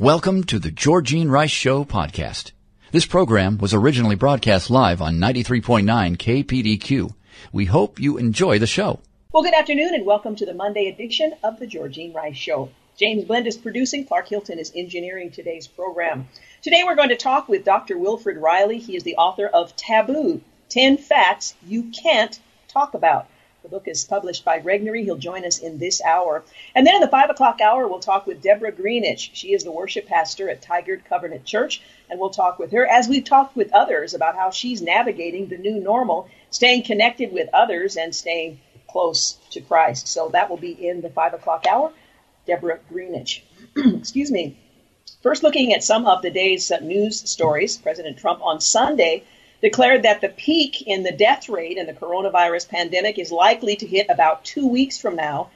Welcome to the Georgene Rice Show podcast. This program was originally broadcast live on 93.9 KPDQ. We hope you enjoy the show. Well, good afternoon and welcome to the Monday edition of the Georgene Rice Show. James Blend is producing, Clark Hilton is engineering today's program. Today we're going to talk with Dr. Wilfred Reilly. He is the author of Taboo 10 Facts You Can't Talk About. The book is published by Regnery. He'll join us in this hour. And then in the five o'clock hour, we'll talk with Deborah Greenidge. She is the worship pastor at Tigard Covenant Church, and we'll talk with her as we've talked with others about how she's navigating the new normal, staying connected with others and staying close to Christ. So that will be in the five o'clock hour. Deborah Greenidge. Excuse me. First, looking at some of the day's news stories, President Trump on Sunday declared that the peak in the death rate in the coronavirus pandemic is likely to hit about two weeks from now.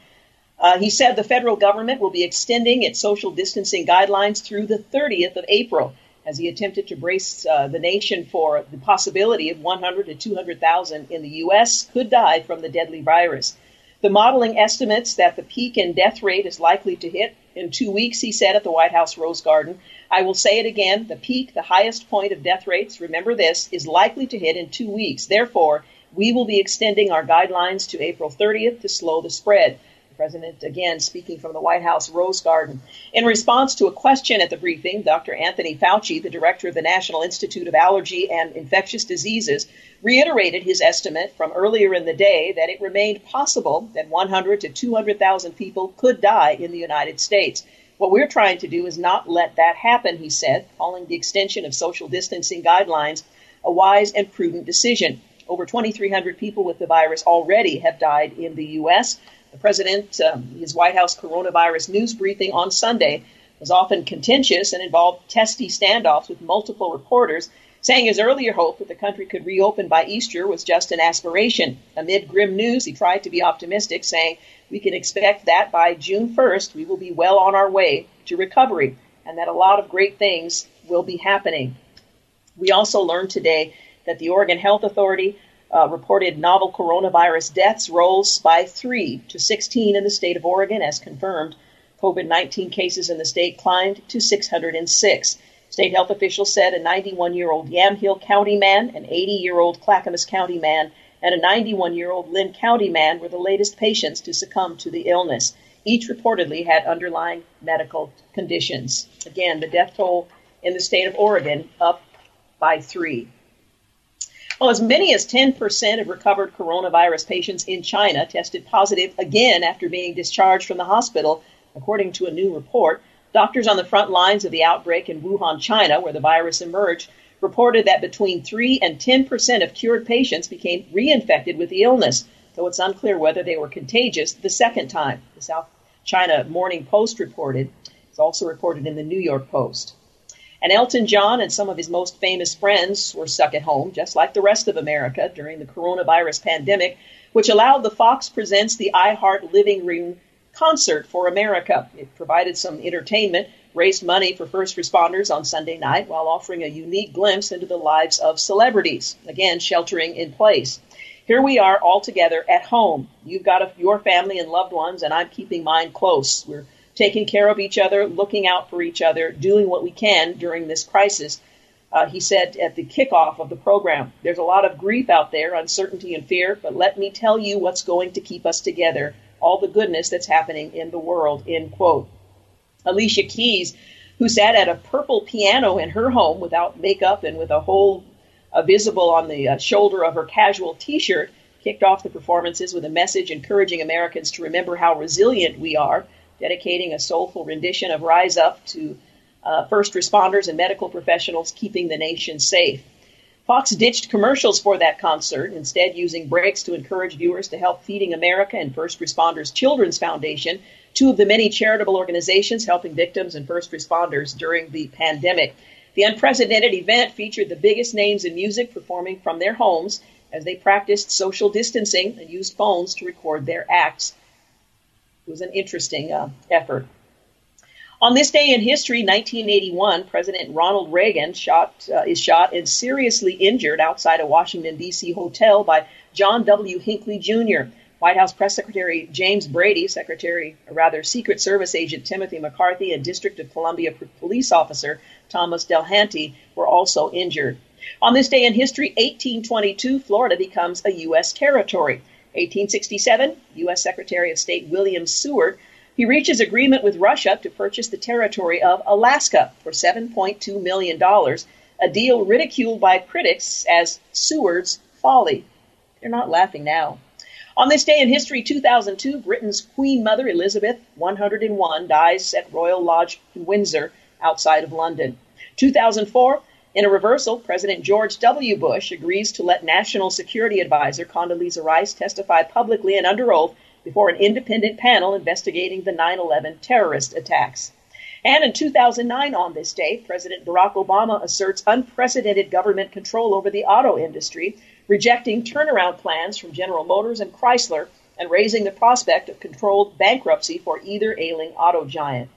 Uh, he said the federal government will be extending its social distancing guidelines through the 30th of April as he attempted to brace uh, the nation for the possibility of 100 to 200,000 in the U.S. could die from the deadly virus. The modeling estimates that the peak in death rate is likely to hit in two weeks, he said at the White House Rose Garden. I will say it again the peak, the highest point of death rates, remember this, is likely to hit in two weeks. Therefore, we will be extending our guidelines to April 30th to slow the spread. The president, again, speaking from the White House Rose Garden. In response to a question at the briefing, Dr. Anthony Fauci, the director of the National Institute of Allergy and Infectious Diseases, reiterated his estimate from earlier in the day that it remained possible that 100 to 200,000 people could die in the United States. What we're trying to do is not let that happen, he said, calling the extension of social distancing guidelines a wise and prudent decision. Over 2,300 people with the virus already have died in the U.S. The president, um, his White House coronavirus news briefing on Sunday was often contentious and involved testy standoffs with multiple reporters, saying his earlier hope that the country could reopen by Easter was just an aspiration. Amid grim news, he tried to be optimistic, saying we can expect that by June 1st, we will be well on our way to recovery and that a lot of great things will be happening. We also learned today that the Oregon Health Authority uh, reported novel coronavirus deaths rose by three to 16 in the state of Oregon, as confirmed. COVID 19 cases in the state climbed to 606. State health officials said a 91 year old Yamhill County man, an 80 year old Clackamas County man, and a 91 year old Linn County man were the latest patients to succumb to the illness. Each reportedly had underlying medical conditions. Again, the death toll in the state of Oregon up by three. Well, as many as 10% of recovered coronavirus patients in China tested positive again after being discharged from the hospital, according to a new report. Doctors on the front lines of the outbreak in Wuhan, China, where the virus emerged, reported that between 3 and 10 percent of cured patients became reinfected with the illness, though it's unclear whether they were contagious the second time. The South China Morning Post reported. It's also reported in the New York Post. And Elton John and some of his most famous friends were stuck at home, just like the rest of America, during the coronavirus pandemic, which allowed the Fox Presents the iHeart Living Room concert for America. It provided some entertainment raised money for first responders on Sunday night while offering a unique glimpse into the lives of celebrities, again, sheltering in place. Here we are all together at home. You've got a, your family and loved ones, and I'm keeping mine close. We're taking care of each other, looking out for each other, doing what we can during this crisis. Uh, he said at the kickoff of the program, there's a lot of grief out there, uncertainty and fear, but let me tell you what's going to keep us together, all the goodness that's happening in the world, end quote. Alicia Keys, who sat at a purple piano in her home without makeup and with a hole uh, visible on the uh, shoulder of her casual t-shirt, kicked off the performances with a message encouraging Americans to remember how resilient we are, dedicating a soulful rendition of Rise Up to uh, first responders and medical professionals keeping the nation safe. Fox ditched commercials for that concert, instead using breaks to encourage viewers to help Feeding America and First Responders Children's Foundation two of the many charitable organizations helping victims and first responders during the pandemic. The unprecedented event featured the biggest names in music performing from their homes as they practiced social distancing and used phones to record their acts. It was an interesting uh, effort. On this day in history, 1981, President Ronald Reagan shot, uh, is shot and seriously injured outside a Washington, D.C. hotel by John W. Hinckley Jr. White House Press Secretary James Brady, Secretary, rather Secret Service Agent Timothy McCarthy, and District of Columbia police officer Thomas Delahanty were also injured. On this day in history, 1822, Florida becomes a U.S. territory. 1867, U.S. Secretary of State William Seward he reaches agreement with Russia to purchase the territory of Alaska for $7.2 million, a deal ridiculed by critics as Seward's folly. They're not laughing now. On this day in history, 2002, Britain's Queen Mother Elizabeth, 101, dies at Royal Lodge in Windsor, outside of London. 2004, in a reversal, President George W. Bush agrees to let National Security Advisor Condoleezza Rice testify publicly and under oath before an independent panel investigating the 9 11 terrorist attacks. And in 2009, on this day, President Barack Obama asserts unprecedented government control over the auto industry, rejecting turnaround plans from General Motors and Chrysler and raising the prospect of controlled bankruptcy for either ailing auto giant.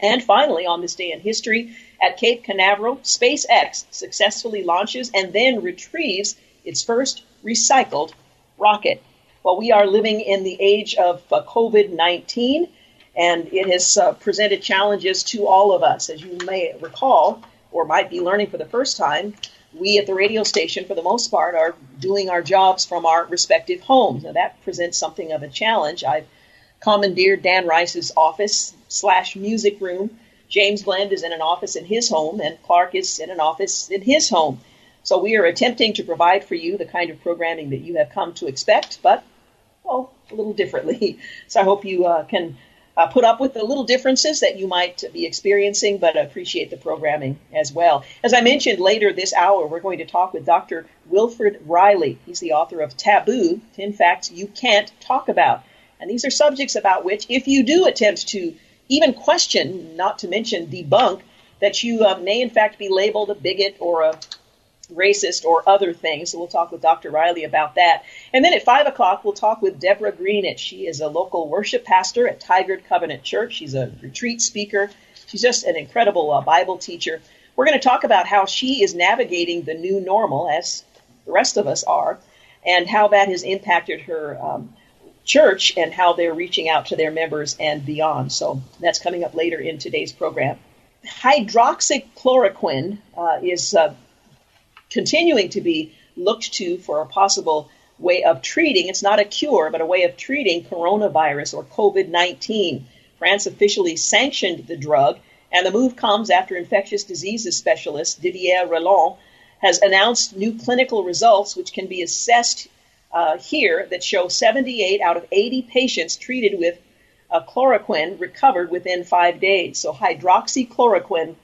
And finally, on this day in history, at Cape Canaveral, SpaceX successfully launches and then retrieves its first recycled rocket. Well, we are living in the age of uh, COVID 19, and it has uh, presented challenges to all of us. As you may recall, or might be learning for the first time, we at the radio station, for the most part, are doing our jobs from our respective homes. Now, that presents something of a challenge. I've commandeered Dan Rice's office slash music room. James Blend is in an office in his home, and Clark is in an office in his home. So we are attempting to provide for you the kind of programming that you have come to expect, but well, a little differently. So I hope you uh, can uh, put up with the little differences that you might be experiencing, but appreciate the programming as well. As I mentioned later this hour, we're going to talk with Dr. Wilfred Reilly. He's the author of Taboo 10 Facts You Can't Talk About. And these are subjects about which, if you do attempt to even question, not to mention debunk, that you uh, may in fact be labeled a bigot or a racist or other things. So we'll talk with Dr. Reilly about that. And then at 5 o'clock, we'll talk with Deborah Greenidge. She is a local worship pastor at Tigard Covenant Church. She's a retreat speaker. She's just an incredible uh, Bible teacher. We're going to talk about how she is navigating the new normal, as the rest of us are, and how that has impacted her um, church and how they're reaching out to their members and beyond. So that's coming up later in today's program. Hydroxychloroquine uh, is uh, continuing to be looked to for a possible way of treating. It's not a cure, but a way of treating coronavirus or COVID 19. France officially sanctioned the drug, and the move comes after infectious diseases specialist Didier Raoult has announced new clinical results which can be assessed uh, here that show 78 out of 80 patients treated with uh, chloroquine recovered within five days. So hydroxychloroquine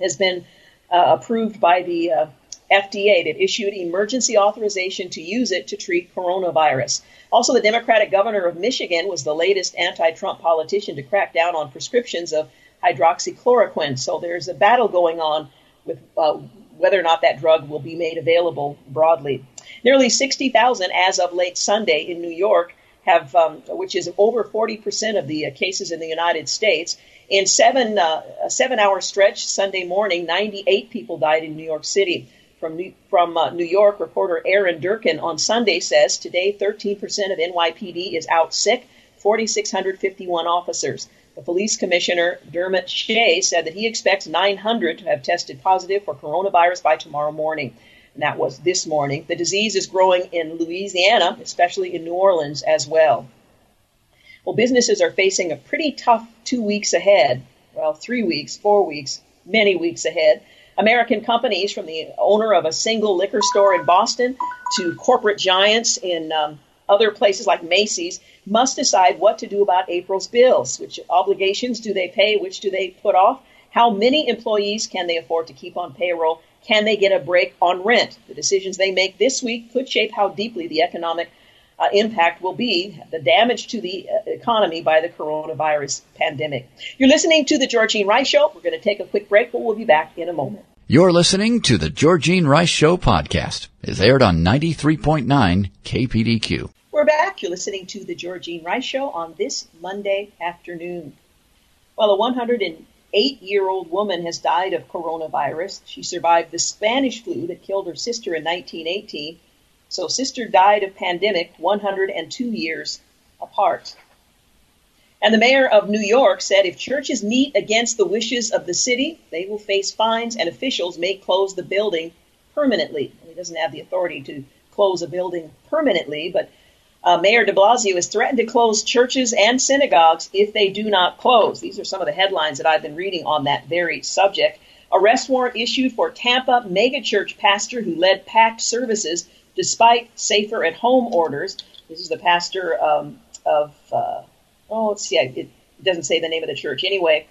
has been uh, approved by the uh, FDA that issued emergency authorization to use it to treat coronavirus. Also, the Democratic governor of Michigan was the latest anti Trump politician to crack down on prescriptions of hydroxychloroquine. So there's a battle going on with uh, whether or not that drug will be made available broadly. Nearly 60,000 as of late Sunday in New York have, um, which is over 40% of the uh, cases in the United States. In seven uh, a seven hour stretch Sunday morning, 98 people died in New York City. From New, from uh, New York, reporter Erin Durkin on Sunday says today 13% of NYPD is out sick, 4,651 officers. The police commissioner Dermot Shea said that he expects 900 to have tested positive for coronavirus by tomorrow morning. And that was this morning. The disease is growing in Louisiana, especially in New Orleans as well. Well, businesses are facing a pretty tough two weeks ahead. Well, three weeks, four weeks, many weeks ahead. American companies, from the owner of a single liquor store in Boston to corporate giants in um, other places like Macy's, must decide what to do about April's bills. Which obligations do they pay? Which do they put off? How many employees can they afford to keep on payroll? Can they get a break on rent? The decisions they make this week could shape how deeply the economic uh, impact will be the damage to the uh, economy by the coronavirus pandemic. You're listening to the Georgene Rice Show. We're going to take a quick break, but we'll be back in a moment. You're listening to the Georgene Rice Show podcast. It's aired on 93.9 KPDQ. We're back. You're listening to the Georgene Rice Show on this Monday afternoon. Well, a 108 year old woman has died of coronavirus. She survived the Spanish flu that killed her sister in 1918 so sister died of pandemic 102 years apart. And the mayor of New York said if churches meet against the wishes of the city, they will face fines and officials may close the building permanently. He doesn't have the authority to close a building permanently, but uh, Mayor de Blasio has threatened to close churches and synagogues if they do not close. These are some of the headlines that I've been reading on that very subject. Arrest warrant issued for Tampa megachurch pastor who led packed services despite safer at home orders. This is the pastor um, of, uh, oh, let's see, it doesn't say the name of the church. Anyway,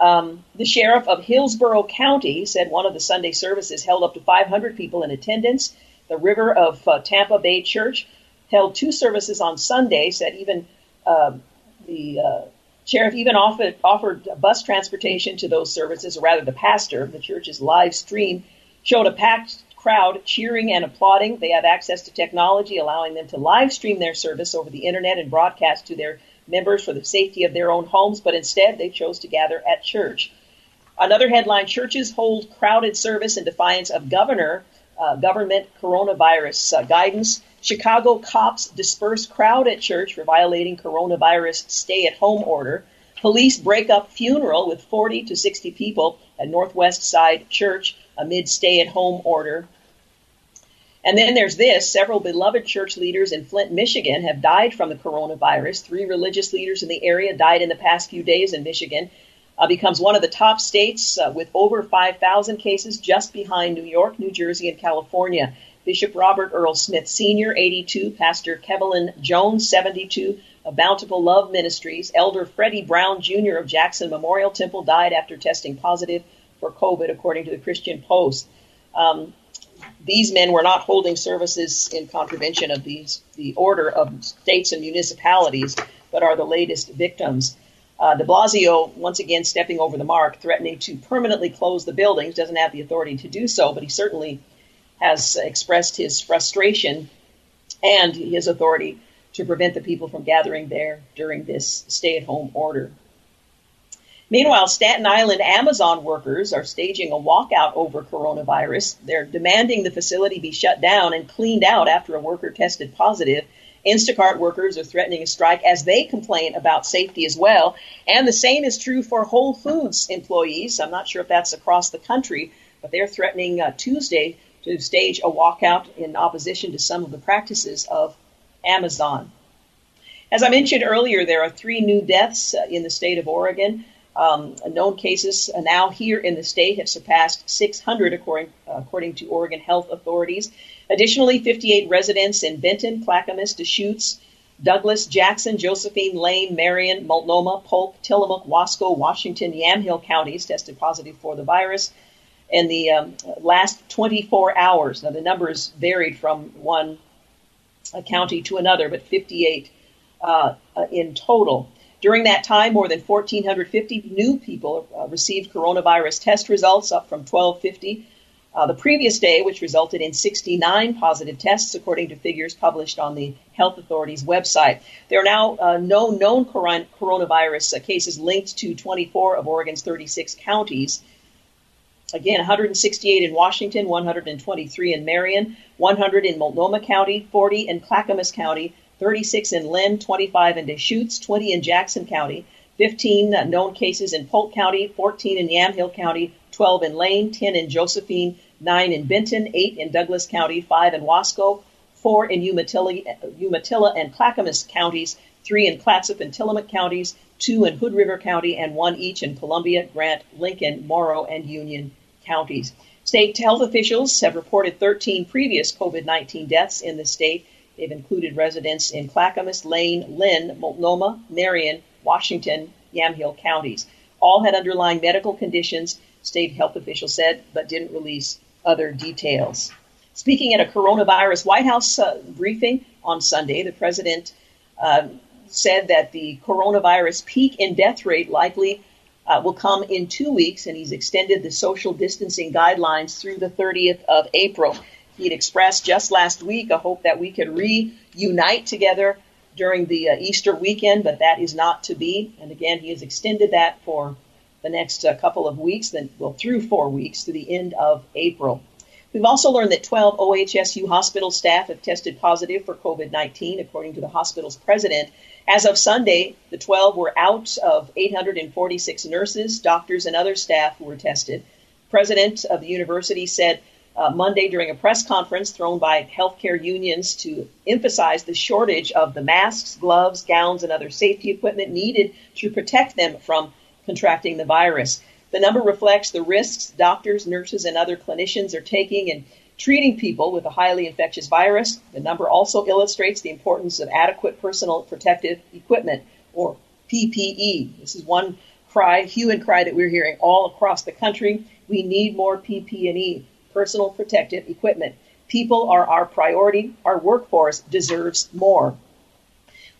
um, the sheriff of Hillsborough County said one of the Sunday services held up to 500 people in attendance. The River of uh, Tampa Bay Church held two services on Sunday, said even uh, the uh, sheriff even offered, offered bus transportation to those services, or rather the pastor of the church's live stream showed a packed crowd cheering and applauding. They have access to technology, allowing them to live stream their service over the internet and broadcast to their members for the safety of their own homes, but instead they chose to gather at church. Another headline churches hold crowded service in defiance of governor uh, government coronavirus uh, guidance. Chicago cops disperse crowd at church for violating coronavirus stay at home order. Police break up funeral with 40 to 60 people at Northwest Side Church amid stay at home order. And then there's this several beloved church leaders in Flint, Michigan have died from the coronavirus. Three religious leaders in the area died in the past few days in Michigan. Uh, becomes one of the top states uh, with over 5,000 cases, just behind New York, New Jersey, and California. Bishop Robert Earl Smith Sr., 82, Pastor Kevin Jones, 72, of Bountiful Love Ministries. Elder Freddie Brown Jr. of Jackson Memorial Temple died after testing positive for COVID, according to the Christian Post. Um, these men were not holding services in contravention of these, the order of states and municipalities, but are the latest victims. Uh, de Blasio, once again stepping over the mark, threatening to permanently close the buildings, doesn't have the authority to do so, but he certainly has expressed his frustration and his authority to prevent the people from gathering there during this stay at home order. Meanwhile, Staten Island Amazon workers are staging a walkout over coronavirus. They're demanding the facility be shut down and cleaned out after a worker tested positive. Instacart workers are threatening a strike as they complain about safety as well. And the same is true for Whole Foods employees. I'm not sure if that's across the country, but they're threatening uh, Tuesday to stage a walkout in opposition to some of the practices of Amazon. As I mentioned earlier, there are three new deaths uh, in the state of Oregon. Um, known cases now here in the state have surpassed 600, according, uh, according to Oregon health authorities. Additionally, 58 residents in Benton, Clackamas, Deschutes, Douglas, Jackson, Josephine, Lane, Marion, Multnomah, Polk, Tillamook, Wasco, Washington, Yamhill counties tested positive for the virus in the um, last 24 hours. Now, the numbers varied from one county to another, but 58 uh, uh, in total. During that time, more than 1,450 new people uh, received coronavirus test results, up from 1,250 uh, the previous day, which resulted in 69 positive tests, according to figures published on the health authorities' website. There are now uh, no known coronavirus uh, cases linked to 24 of Oregon's 36 counties. Again, 168 in Washington, 123 in Marion, 100 in Multnomah County, 40 in Clackamas County, 36 in Linn, 25 in Deschutes, 20 in Jackson County, 15 known cases in Polk County, 14 in Yamhill County, 12 in Lane, 10 in Josephine, 9 in Benton, 8 in Douglas County, 5 in Wasco, 4 in Umatilla, Umatilla and Clackamas counties, 3 in Clatsop and Tillamook counties, 2 in Hood River County, and 1 each in Columbia, Grant, Lincoln, Morrow, and Union counties. State health officials have reported 13 previous COVID 19 deaths in the state They've included residents in Clackamas, Lane, Linn, Multnomah, Marion, Washington, Yamhill counties. All had underlying medical conditions, state health officials said, but didn't release other details. Speaking at a coronavirus White House uh, briefing on Sunday. The president uh, said that the coronavirus peak in death rate likely uh, will come in two weeks, and he's extended the social distancing guidelines through the 30th of April. He'd expressed just last week a hope that we could reunite together during the uh, Easter weekend, but that is not to be. And again, he has extended that for the next uh, couple of weeks, then well through four weeks to the end of April. We've also learned that 12 OHSU hospital staff have tested positive for COVID 19, according to the hospital's president. As of Sunday, the 12 were out of 846 nurses, doctors, and other staff who were tested. President of the university said uh, Monday during a press conference thrown by healthcare unions to emphasize the shortage of the masks, gloves, gowns, and other safety equipment needed to protect them from contracting the virus. The number reflects the risks doctors, nurses, and other clinicians are taking in treating people with a highly infectious virus. The number also illustrates the importance of adequate personal protective equipment, or PPE. This is one cry, hue and cry that we're hearing all across the country. We need more PPE, personal protective equipment. People are our priority. Our workforce deserves more.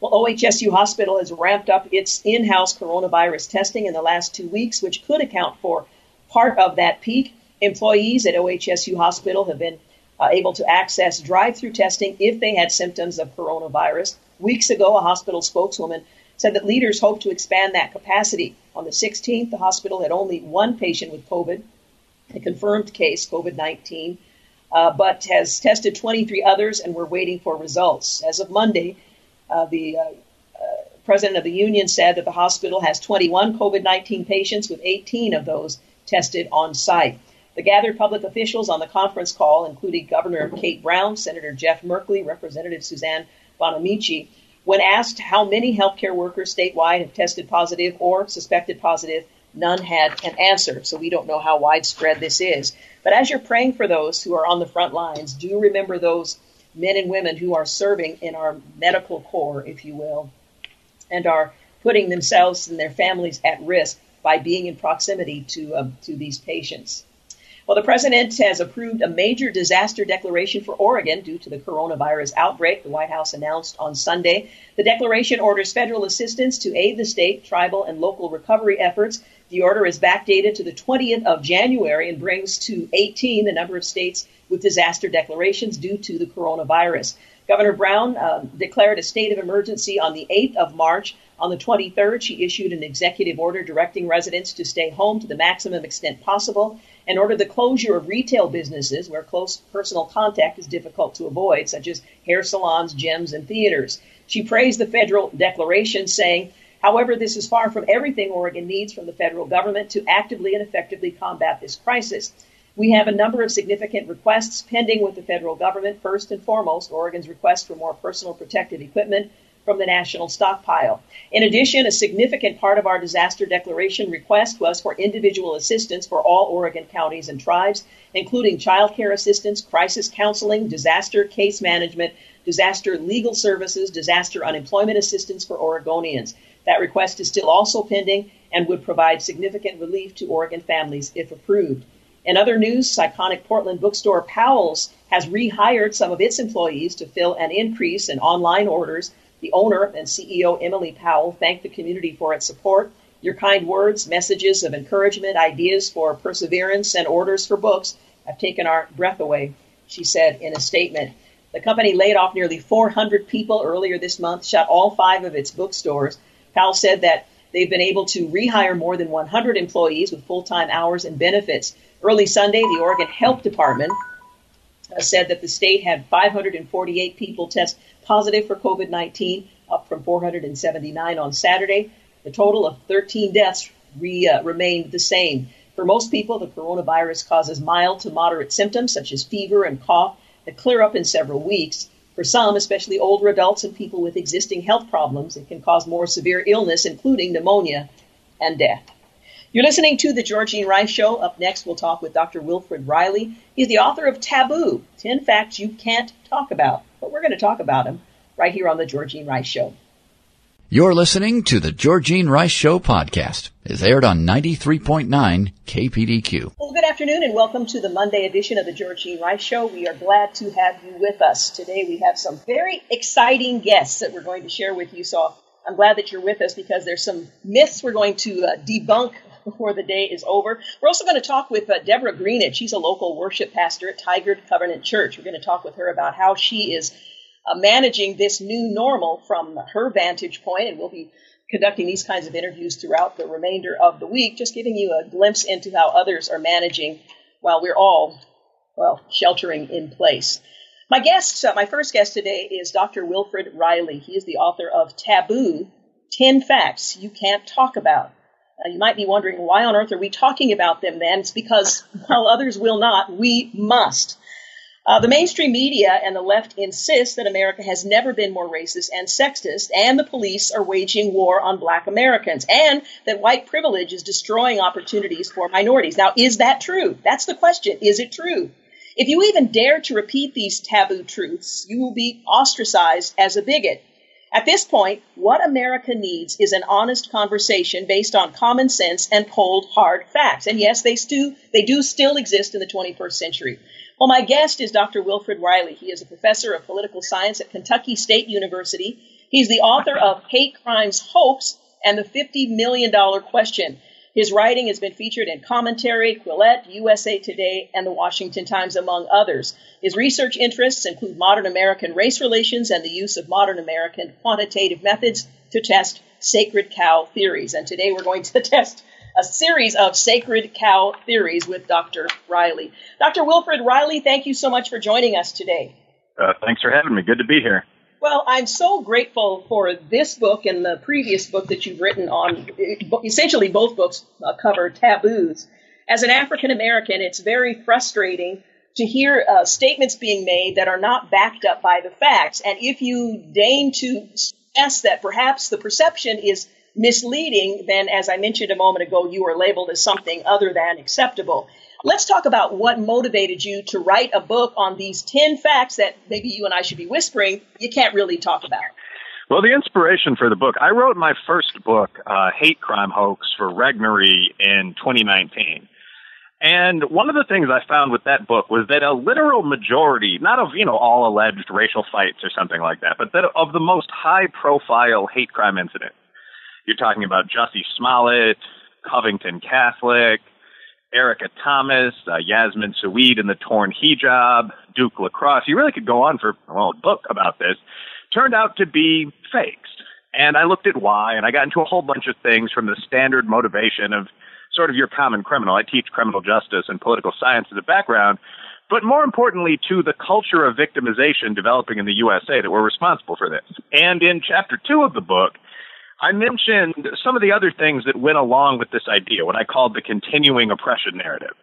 Well, OHSU Hospital has ramped up its in house coronavirus testing in the last two weeks, which could account for part of that peak. Employees at OHSU Hospital have been uh, able to access drive through testing if they had symptoms of coronavirus. Weeks ago, a hospital spokeswoman said that leaders hope to expand that capacity. On the 16th, the hospital had only one patient with COVID, a confirmed case, COVID 19, uh, but has tested 23 others and we're waiting for results. As of Monday, uh, the uh, uh, president of the union said that the hospital has 21 COVID 19 patients, with 18 of those tested on site. The gathered public officials on the conference call, including Governor Kate Brown, Senator Jeff Merkley, Representative Suzanne Bonamici, when asked how many healthcare workers statewide have tested positive or suspected positive, none had an answer. So we don't know how widespread this is. But as you're praying for those who are on the front lines, do remember those men and women who are serving in our medical corps, if you will, and are putting themselves and their families at risk by being in proximity to, um, to these patients. Well, the president has approved a major disaster declaration for Oregon due to the coronavirus outbreak, the White House announced on Sunday. The declaration orders federal assistance to aid the state, tribal, and local recovery efforts. The order is backdated to the 20th of January and brings to 18 the number of states with disaster declarations due to the coronavirus. Governor Brown uh, declared a state of emergency on the 8th of March. On the 23rd, she issued an executive order directing residents to stay home to the maximum extent possible and ordered the closure of retail businesses where close personal contact is difficult to avoid, such as hair salons, gyms, and theaters. She praised the federal declaration, saying, However, this is far from everything Oregon needs from the federal government to actively and effectively combat this crisis. We have a number of significant requests pending with the federal government. First and foremost, Oregon's request for more personal protective equipment from the national stockpile. In addition, a significant part of our disaster declaration request was for individual assistance for all Oregon counties and tribes, including child care assistance, crisis counseling, disaster case management, disaster legal services, disaster unemployment assistance for Oregonians. That request is still also pending and would provide significant relief to Oregon families if approved. In other news, iconic Portland bookstore Powell's has rehired some of its employees to fill an increase in online orders. The owner and CEO, Emily Powell, thanked the community for its support. Your kind words, messages of encouragement, ideas for perseverance, and orders for books have taken our breath away, she said in a statement. The company laid off nearly 400 people earlier this month, shut all five of its bookstores. Powell said that they've been able to rehire more than 100 employees with full time hours and benefits. Early Sunday, the Oregon Health Department uh, said that the state had 548 people test positive for COVID 19, up from 479 on Saturday. The total of 13 deaths re, uh, remained the same. For most people, the coronavirus causes mild to moderate symptoms such as fever and cough that clear up in several weeks. For some, especially older adults and people with existing health problems, it can cause more severe illness, including pneumonia and death. You're listening to The Georgene Rice Show. Up next, we'll talk with Dr. Wilfred Reilly. He's the author of Taboo 10 Facts You Can't Talk About. But we're going to talk about him right here on The Georgene Rice Show. You're listening to the Georgene Rice Show podcast. It's aired on 93.9 KPDQ. Well, good afternoon and welcome to the Monday edition of the Georgene Rice Show. We are glad to have you with us. Today we have some very exciting guests that we're going to share with you. So I'm glad that you're with us because there's some myths we're going to uh, debunk before the day is over. We're also going to talk with uh, Deborah Greenidge. She's a local worship pastor at Tigard Covenant Church. We're going to talk with her about how she is uh, managing this new normal from her vantage point, and we'll be conducting these kinds of interviews throughout the remainder of the week, just giving you a glimpse into how others are managing while we're all, well, sheltering in place. My guest, uh, my first guest today is Dr. Wilfred Reilly. He is the author of Taboo 10 Facts You Can't Talk About. Uh, you might be wondering, why on earth are we talking about them then? It's because while others will not, we must. Uh, the mainstream media and the left insist that America has never been more racist and sexist, and the police are waging war on black Americans, and that white privilege is destroying opportunities for minorities. Now, is that true? That's the question. Is it true? If you even dare to repeat these taboo truths, you will be ostracized as a bigot. At this point, what America needs is an honest conversation based on common sense and cold, hard facts. And yes, they do, they do still exist in the 21st century. Well, my guest is Dr. Wilfred Reilly. He is a professor of political science at Kentucky State University. He's the author of Hate Crimes Hoax and the $50 Million Question. His writing has been featured in Commentary, Quillette, USA Today, and the Washington Times, among others. His research interests include modern American race relations and the use of modern American quantitative methods to test sacred cow theories. And today we're going to test a series of sacred cow theories with Dr. Reilly. Dr. Wilfred Reilly, thank you so much for joining us today. Uh, thanks for having me. Good to be here. Well, I'm so grateful for this book and the previous book that you've written on. Essentially, both books uh, cover taboos. As an African American, it's very frustrating to hear uh, statements being made that are not backed up by the facts. And if you deign to suggest that perhaps the perception is misleading, then as I mentioned a moment ago, you are labeled as something other than acceptable. Let's talk about what motivated you to write a book on these 10 facts that maybe you and I should be whispering you can't really talk about. Well, the inspiration for the book, I wrote my first book, uh, Hate Crime Hoax, for Regnery in 2019. And one of the things I found with that book was that a literal majority, not of, you know, all alleged racial fights or something like that, but that of the most high profile hate crime incidents, you're talking about Jussie Smollett, Covington Catholic, Erica Thomas, uh, Yasmin Seweid in the torn hijab, Duke Lacrosse. You really could go on for well, a book about this. Turned out to be fakes. And I looked at why, and I got into a whole bunch of things from the standard motivation of sort of your common criminal. I teach criminal justice and political science as a background, but more importantly, to the culture of victimization developing in the USA that we're responsible for this. And in chapter two of the book, I mentioned some of the other things that went along with this idea, what I called the continuing oppression narrative.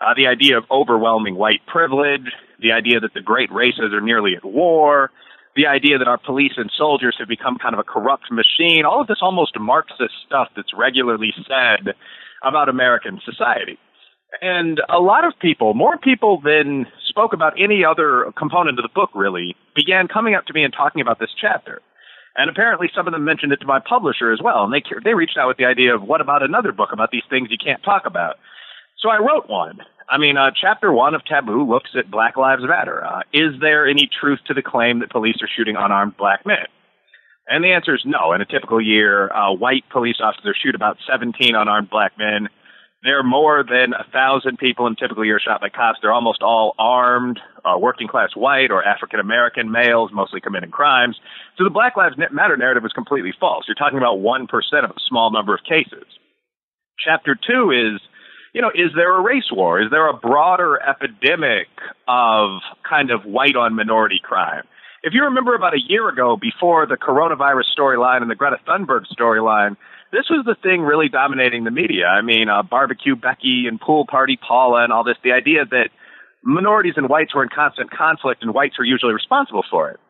Uh, the idea of overwhelming white privilege, the idea that the great races are nearly at war, the idea that our police and soldiers have become kind of a corrupt machine, all of this almost Marxist stuff that's regularly said about American society. And a lot of people, more people than spoke about any other component of the book really, began coming up to me and talking about this chapter. And apparently, some of them mentioned it to my publisher as well. And they they reached out with the idea of what about another book about these things you can't talk about. So I wrote one. I mean, uh, chapter one of Taboo looks at Black Lives Matter. Uh, is there any truth to the claim that police are shooting unarmed black men? And the answer is no. In a typical year, uh, white police officers shoot about 17 unarmed black men. There are more than a thousand people in typical year shot by cops. They're almost all armed, uh, working class white or African American males, mostly committing crimes. So the Black Lives Matter narrative is completely false. You're talking about 1% of a small number of cases. Chapter two is, you know, is there a race war? Is there a broader epidemic of kind of white on minority crime? If you remember about a year ago, before the coronavirus storyline and the Greta Thunberg storyline, this was the thing really dominating the media. I mean, uh, barbecue Becky and pool party Paula and all this. The idea that minorities and whites were in constant conflict and whites were usually responsible for it.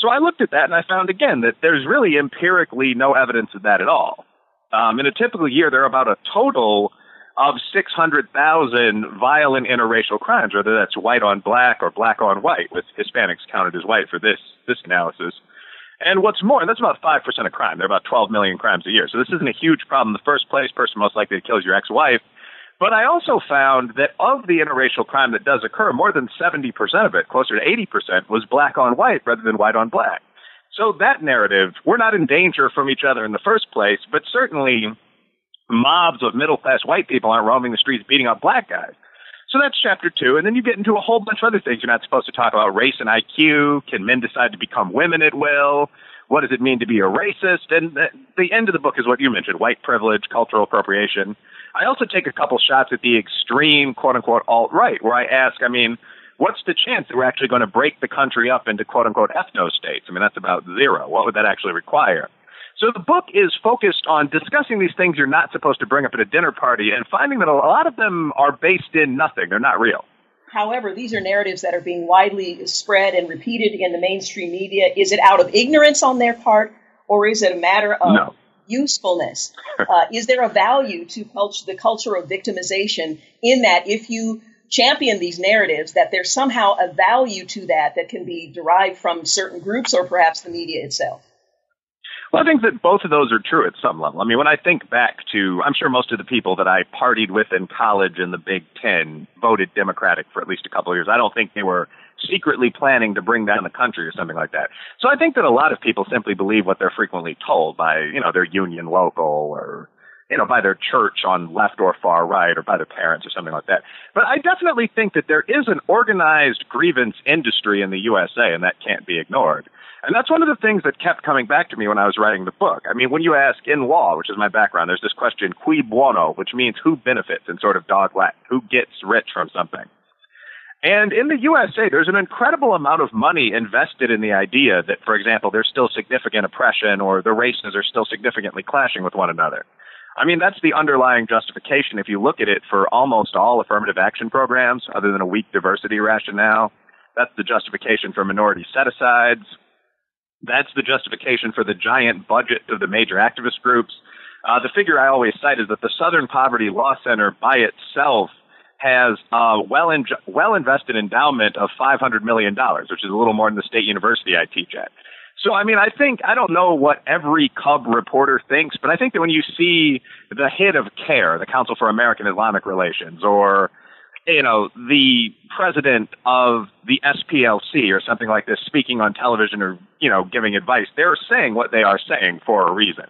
So I looked at that and I found again that there's really empirically no evidence of that at all. Um, in a typical year, there are about a total of 600,000 violent interracial crimes, whether that's white on black or black on white, with Hispanics counted as white for this, this analysis. And what's more, that's about 5% of crime. There are about 12 million crimes a year. So this isn't a huge problem in the first place. Person most likely to kill is your ex-wife. But I also found that of the interracial crime that does occur, more than 70% of it, closer to 80%, was black on white rather than white on black. So that narrative, we're not in danger from each other in the first place, but certainly mobs of middle class white people aren't roaming the streets beating up black guys. So that's chapter two. And then you get into a whole bunch of other things. You're not supposed to talk about race and IQ. Can men decide to become women at will? What does it mean to be a racist? And the, the end of the book is what you mentioned white privilege, cultural appropriation. I also take a couple shots at the extreme, quote unquote, alt right, where I ask, I mean, what's the chance that we're actually going to break the country up into quote unquote ethno states? I mean, that's about zero. What would that actually require? So the book is focused on discussing these things you're not supposed to bring up at a dinner party and finding that a lot of them are based in nothing. They're not real. However, these are narratives that are being widely spread and repeated in the mainstream media. Is it out of ignorance on their part, or is it a matter of no. usefulness? uh, is there a value to culture, the culture of victimization in that if you champion these narratives, that there's somehow a value to that that can be derived from certain groups or perhaps the media itself? Well, I think that both of those are true at some level. I mean, when I think back to, I'm sure most of the people that I partied with in college in the Big Ten voted Democratic for at least a couple of years. I don't think they were secretly planning to bring down the country or something like that. So I think that a lot of people simply believe what they're frequently told by, you know, their union local or, you know, by their church on left or far right or by their parents or something like that. But I definitely think that there is an organized grievance industry in the USA and that can't be ignored. And that's one of the things that kept coming back to me when I was writing the book. I mean, when you ask in law, which is my background, there's this question, cui bono, which means who benefits in sort of dog Latin, who gets rich from something. And in the USA, there's an incredible amount of money invested in the idea that, for example, there's still significant oppression or the races are still significantly clashing with one another. I mean, that's the underlying justification if you look at it for almost all affirmative action programs, other than a weak diversity rationale. That's the justification for minority set asides. That's the justification for the giant budget of the major activist groups. Uh, the figure I always cite is that the Southern Poverty Law Center by itself has a well, in, well invested endowment of $500 million, which is a little more than the state university I teach at. So, I mean, I think, I don't know what every Cub reporter thinks, but I think that when you see the head of CAIR, the Council for American Islamic Relations, or you know, the president of the SPLC or something like this speaking on television or, you know, giving advice, they're saying what they are saying for a reason.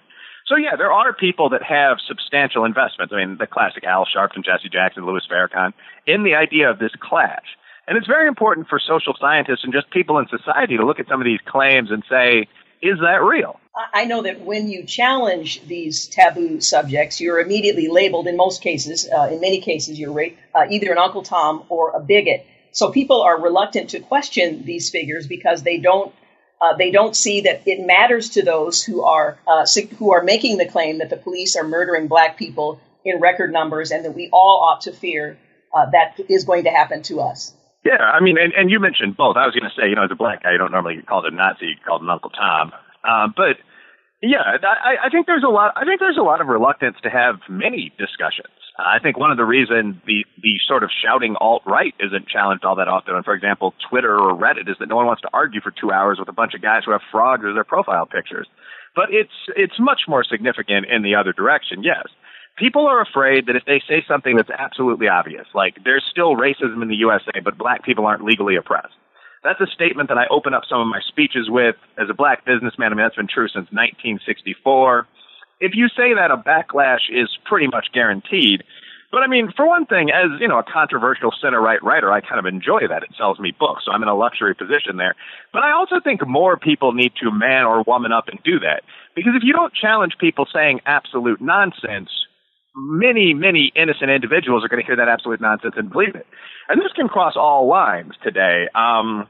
So yeah, there are people that have substantial investments. I mean, the classic Al Sharpton, Jesse Jackson, Louis Farrakhan, in the idea of this clash. And it's very important for social scientists and just people in society to look at some of these claims and say, is that real? I know that when you challenge these taboo subjects, you're immediately labeled, in most cases, uh, in many cases, you're uh, either an Uncle Tom or a bigot. So people are reluctant to question these figures because they don't uh, they don't see that it matters to those who are uh, who are making the claim that the police are murdering black people in record numbers, and that we all ought to fear uh, that is going to happen to us. Yeah, I mean, and, and you mentioned both. I was going to say, you know, as a black guy, you don't normally get called a Nazi, you get called an Uncle Tom. Uh, but yeah, I, I think there's a lot. I think there's a lot of reluctance to have many discussions. I think one of the reasons the the sort of shouting alt right isn't challenged all that often, and for example, Twitter or Reddit, is that no one wants to argue for two hours with a bunch of guys who have frogs as their profile pictures. But it's it's much more significant in the other direction. Yes, people are afraid that if they say something that's absolutely obvious, like there's still racism in the USA, but black people aren't legally oppressed that's a statement that I open up some of my speeches with as a black businessman. I mean, that's been true since 1964. If you say that, a backlash is pretty much guaranteed. But I mean, for one thing, as you know, a controversial center right writer, I kind of enjoy that. It sells me books, so I'm in a luxury position there. But I also think more people need to man or woman up and do that. Because if you don't challenge people saying absolute nonsense, many, many innocent individuals are going to hear that absolute nonsense and believe it. And this can cross all lines today. Um,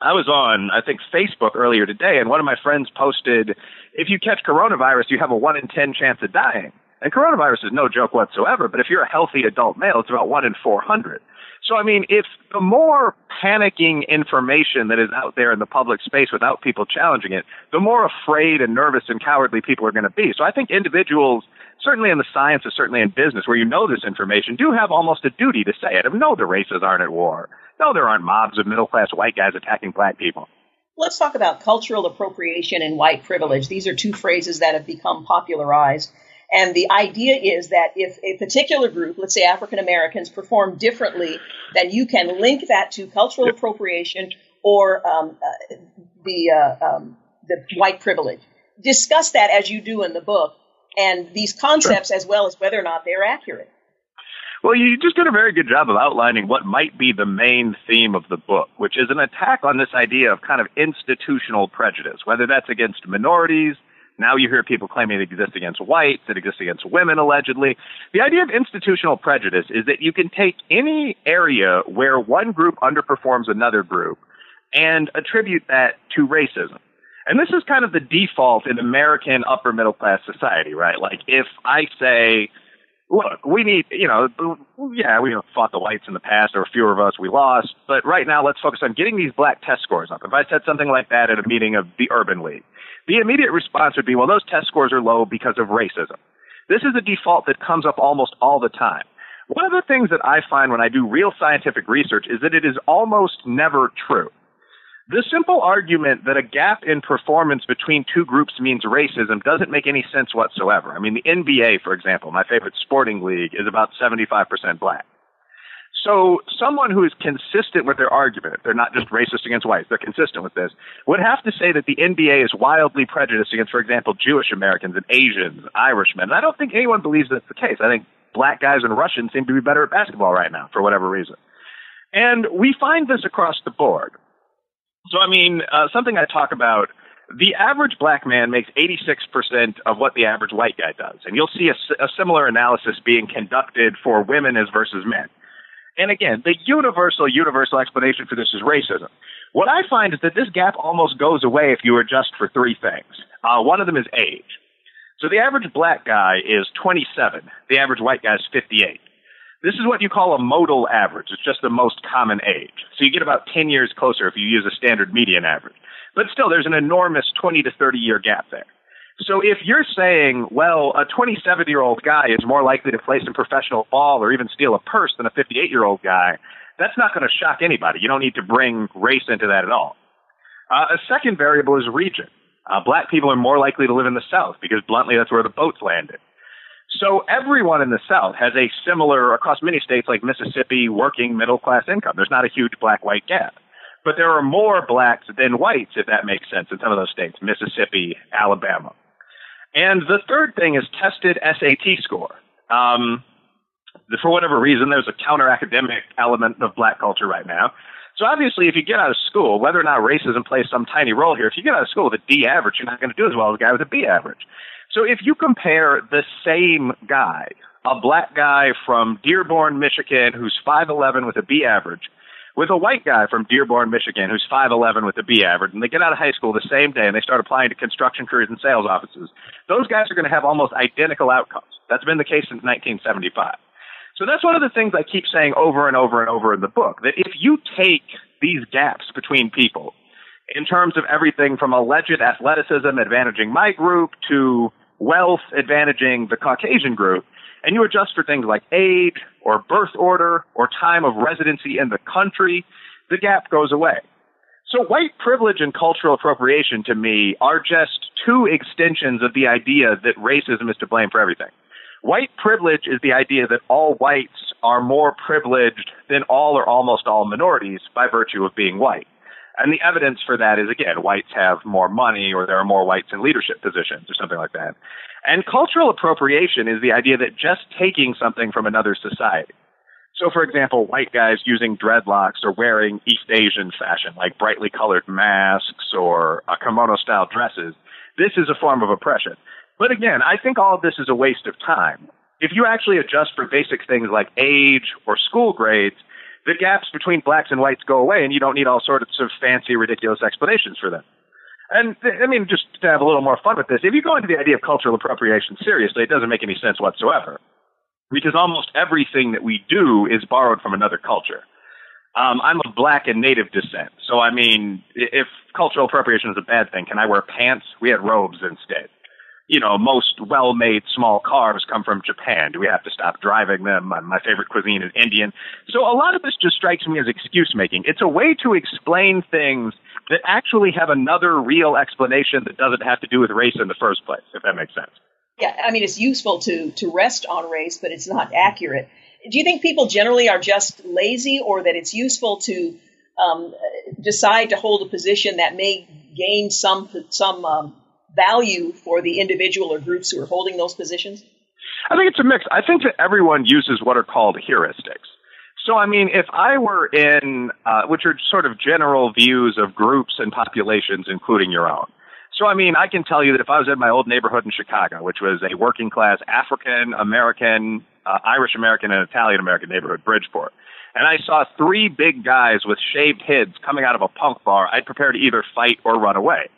I was on, I think, Facebook earlier today, and one of my friends posted, if you catch coronavirus, you have a 1 in 10 chance of dying. And coronavirus is no joke whatsoever, but if you're a healthy adult male, it's about 1 in 400. So, I mean, if the more panicking information that is out there in the public space without people challenging it, the more afraid and nervous and cowardly people are going to be. So I think individuals – certainly in the sciences, certainly in business, where you know this information, do have almost a duty to say it. No, the races aren't at war. No, there aren't mobs of middle class white guys attacking black people. Let's talk about cultural appropriation and white privilege. These are two phrases that have become popularized. And the idea is that if a particular group, let's say African Americans, perform differently, then you can link that to cultural appropriation or um, uh, the uh, um, the white privilege. Discuss that as you do in the book, and these concepts sure. as well as whether or not they're accurate. Well, you just did a very good job of outlining what might be the main theme of the book, which is an attack on this idea of kind of institutional prejudice, whether that's against minorities. Now you hear people claiming it exists against whites, it exists against women, allegedly. The idea of institutional prejudice is that you can take any area where one group underperforms another group and attribute that to racism. And this is kind of the default in American upper middle class society, right? Like if I say, look, we need, you know, yeah, we fought the whites in the past. There were fewer of us. We lost. But right now, let's focus on getting these black test scores up. If I said something like that at a meeting of the Urban League, the immediate response would be, well, those test scores are low because of racism. This is a default that comes up almost all the time. One of the things that I find when I do real scientific research is that it is almost never true. The simple argument that a gap in performance between two groups means racism doesn't make any sense whatsoever. I mean, the NBA, for example, my favorite sporting league, is about 75% black. So someone who is consistent with their argument, they're not just racist against whites, they're consistent with this, would have to say that the NBA is wildly prejudiced against, for example, Jewish Americans and Asians, Irishmen. And I don't think anyone believes that's the case. I think black guys and Russians seem to be better at basketball right now, for whatever reason. And we find this across the board. So, I mean, uh, something I talk about the average black man makes 86% of what the average white guy does. And you'll see a, a, similar analysis being conducted for women as versus men. And again, the universal, universal explanation for this is racism. What I find is that this gap almost goes away if you adjust for three things. Uh, one of them is age. So the average black guy is 27. The average white guy is 58. This is what you call a modal average. It's just the most common age. So you get about 10 years closer if you use a standard median average. But still, there's an enormous 20 to 30 year gap there. So if you're saying, well, a 27 year old guy is more likely to play some professional ball or even steal a purse than a 58 year old guy, that's not going to shock anybody. You don't need to bring race into that at all. Uh, a second variable is region. Uh, black people are more likely to live in the South because bluntly that's where the boats landed. So everyone in the South has a similar, across many states like Mississippi, working middle class income. There's not a huge black white gap. But there are more blacks than whites, if that makes sense, in some of those states, Mississippi, Alabama. And the third thing is tested SAT score. Um, for whatever reason, there's a counter academic element of black culture right now. So obviously, if you get out of school, whether or not racism plays some tiny role here, if you get out of school with a D average, you're not going to do as well as a guy with a B average. So if you compare the same guy, a black guy from Dearborn, Michigan, who's 5'11 with a B average, with a white guy from Dearborn, Michigan, who's 5'11 with a B average, and they get out of high school the same day and they start applying to construction careers and sales offices, those guys are going to have almost identical outcomes. That's been the case since 1975. So that's one of the things I keep saying over and over and over in the book, that if you take these gaps between people in terms of everything from alleged athleticism advantaging my group to wealth advantaging the Caucasian group, and you adjust for things like age or birth order or time of residency in the country, the gap goes away. So white privilege and cultural appropriation to me are just two extensions of the idea that racism is to blame for everything. White privilege is the idea that all whites are more privileged than all or almost all minorities by virtue of being white. And the evidence for that is, again, whites have more money or there are more whites in leadership positions or something like that. And cultural appropriation is the idea that just taking something from another society. So, for example, white guys using dreadlocks or wearing East Asian fashion, like brightly colored masks or uh, kimono style dresses, this is a form of oppression. But again, I think all of this is a waste of time. If you actually adjust for basic things like age or school grades, the gaps between blacks and whites go away, and you don't need all sorts of fancy, ridiculous explanations for them. And I mean, just to have a little more fun with this, if you go into the idea of cultural appropriation seriously, it doesn't make any sense whatsoever, because almost everything that we do is borrowed from another culture. Um, I'm of black and native descent, so I mean, if cultural appropriation is a bad thing, can I wear pants? We had robes instead. You know, most well-made small cars come from Japan. Do we have to stop driving them? My favorite cuisine is Indian. So a lot of this just strikes me as excuse making. It's a way to explain things that actually have another real explanation that doesn't have to do with race in the first place, if that makes sense. Yeah, I mean, it's useful to, to rest on race, but it's not accurate. Do you think people generally are just lazy or that it's useful to um, decide to hold a position that may gain some, some um, value for the individual or groups who are holding those positions? I think it's a mix. I think that everyone uses what are called heuristics. So, I mean, if I were in, uh, which are sort of general views of groups and populations, including your own. So, I mean, I can tell you that if I was in my old neighborhood in Chicago, which was a working class African American, uh, Irish American, and Italian American neighborhood, Bridgeport, and I saw three big guys with shaved heads coming out of a punk bar, I'd prepare to either fight or run away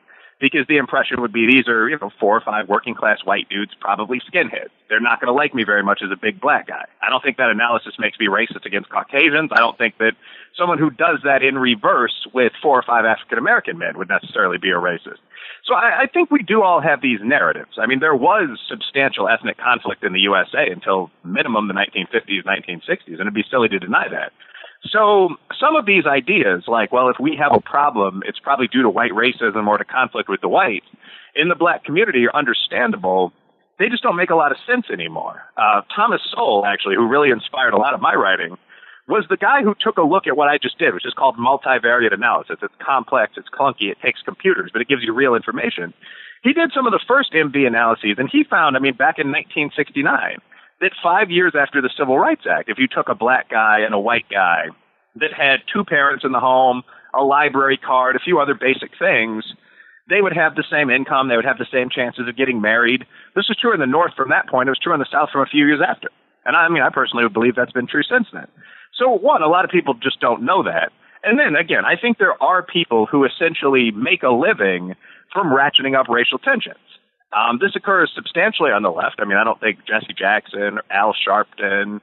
because the impression would be these are, you know, four or five working class white dudes, probably skinheads. They're not going to like me very much as a big black guy. I don't think that analysis makes me racist against Caucasians. I don't think that someone who does that in reverse with four or five African American men would necessarily be a racist. So I, I think we do all have these narratives. I mean, there was substantial ethnic conflict in the USA until minimum the 1950s, 1960s, and it'd be silly to deny that. So some of these ideas, like, well, if we have a problem, it's probably due to white racism or to conflict with the whites, in the black community are understandable. They just don't make a lot of sense anymore. Uh, Thomas Sowell, actually, who really inspired a lot of my writing, was the guy who took a look at what I just did, which is called multivariate analysis. It's complex, it's clunky, it takes computers, but it gives you real information. He did some of the first MV analyses, and he found, I mean, back in 1969, that five years after the Civil Rights Act, if you took a black guy and a white guy that had two parents in the home, a library card, a few other basic things, they would have the same income. They would have the same chances of getting married. This was true in the North from that point. It was true in the South from a few years after. And I mean, I personally would believe that's been true since then. So, one, a lot of people just don't know that. And then again, I think there are people who essentially make a living from ratcheting up racial tensions. Um, this occurs substantially on the left. I mean, I don't think Jesse Jackson, Al Sharpton,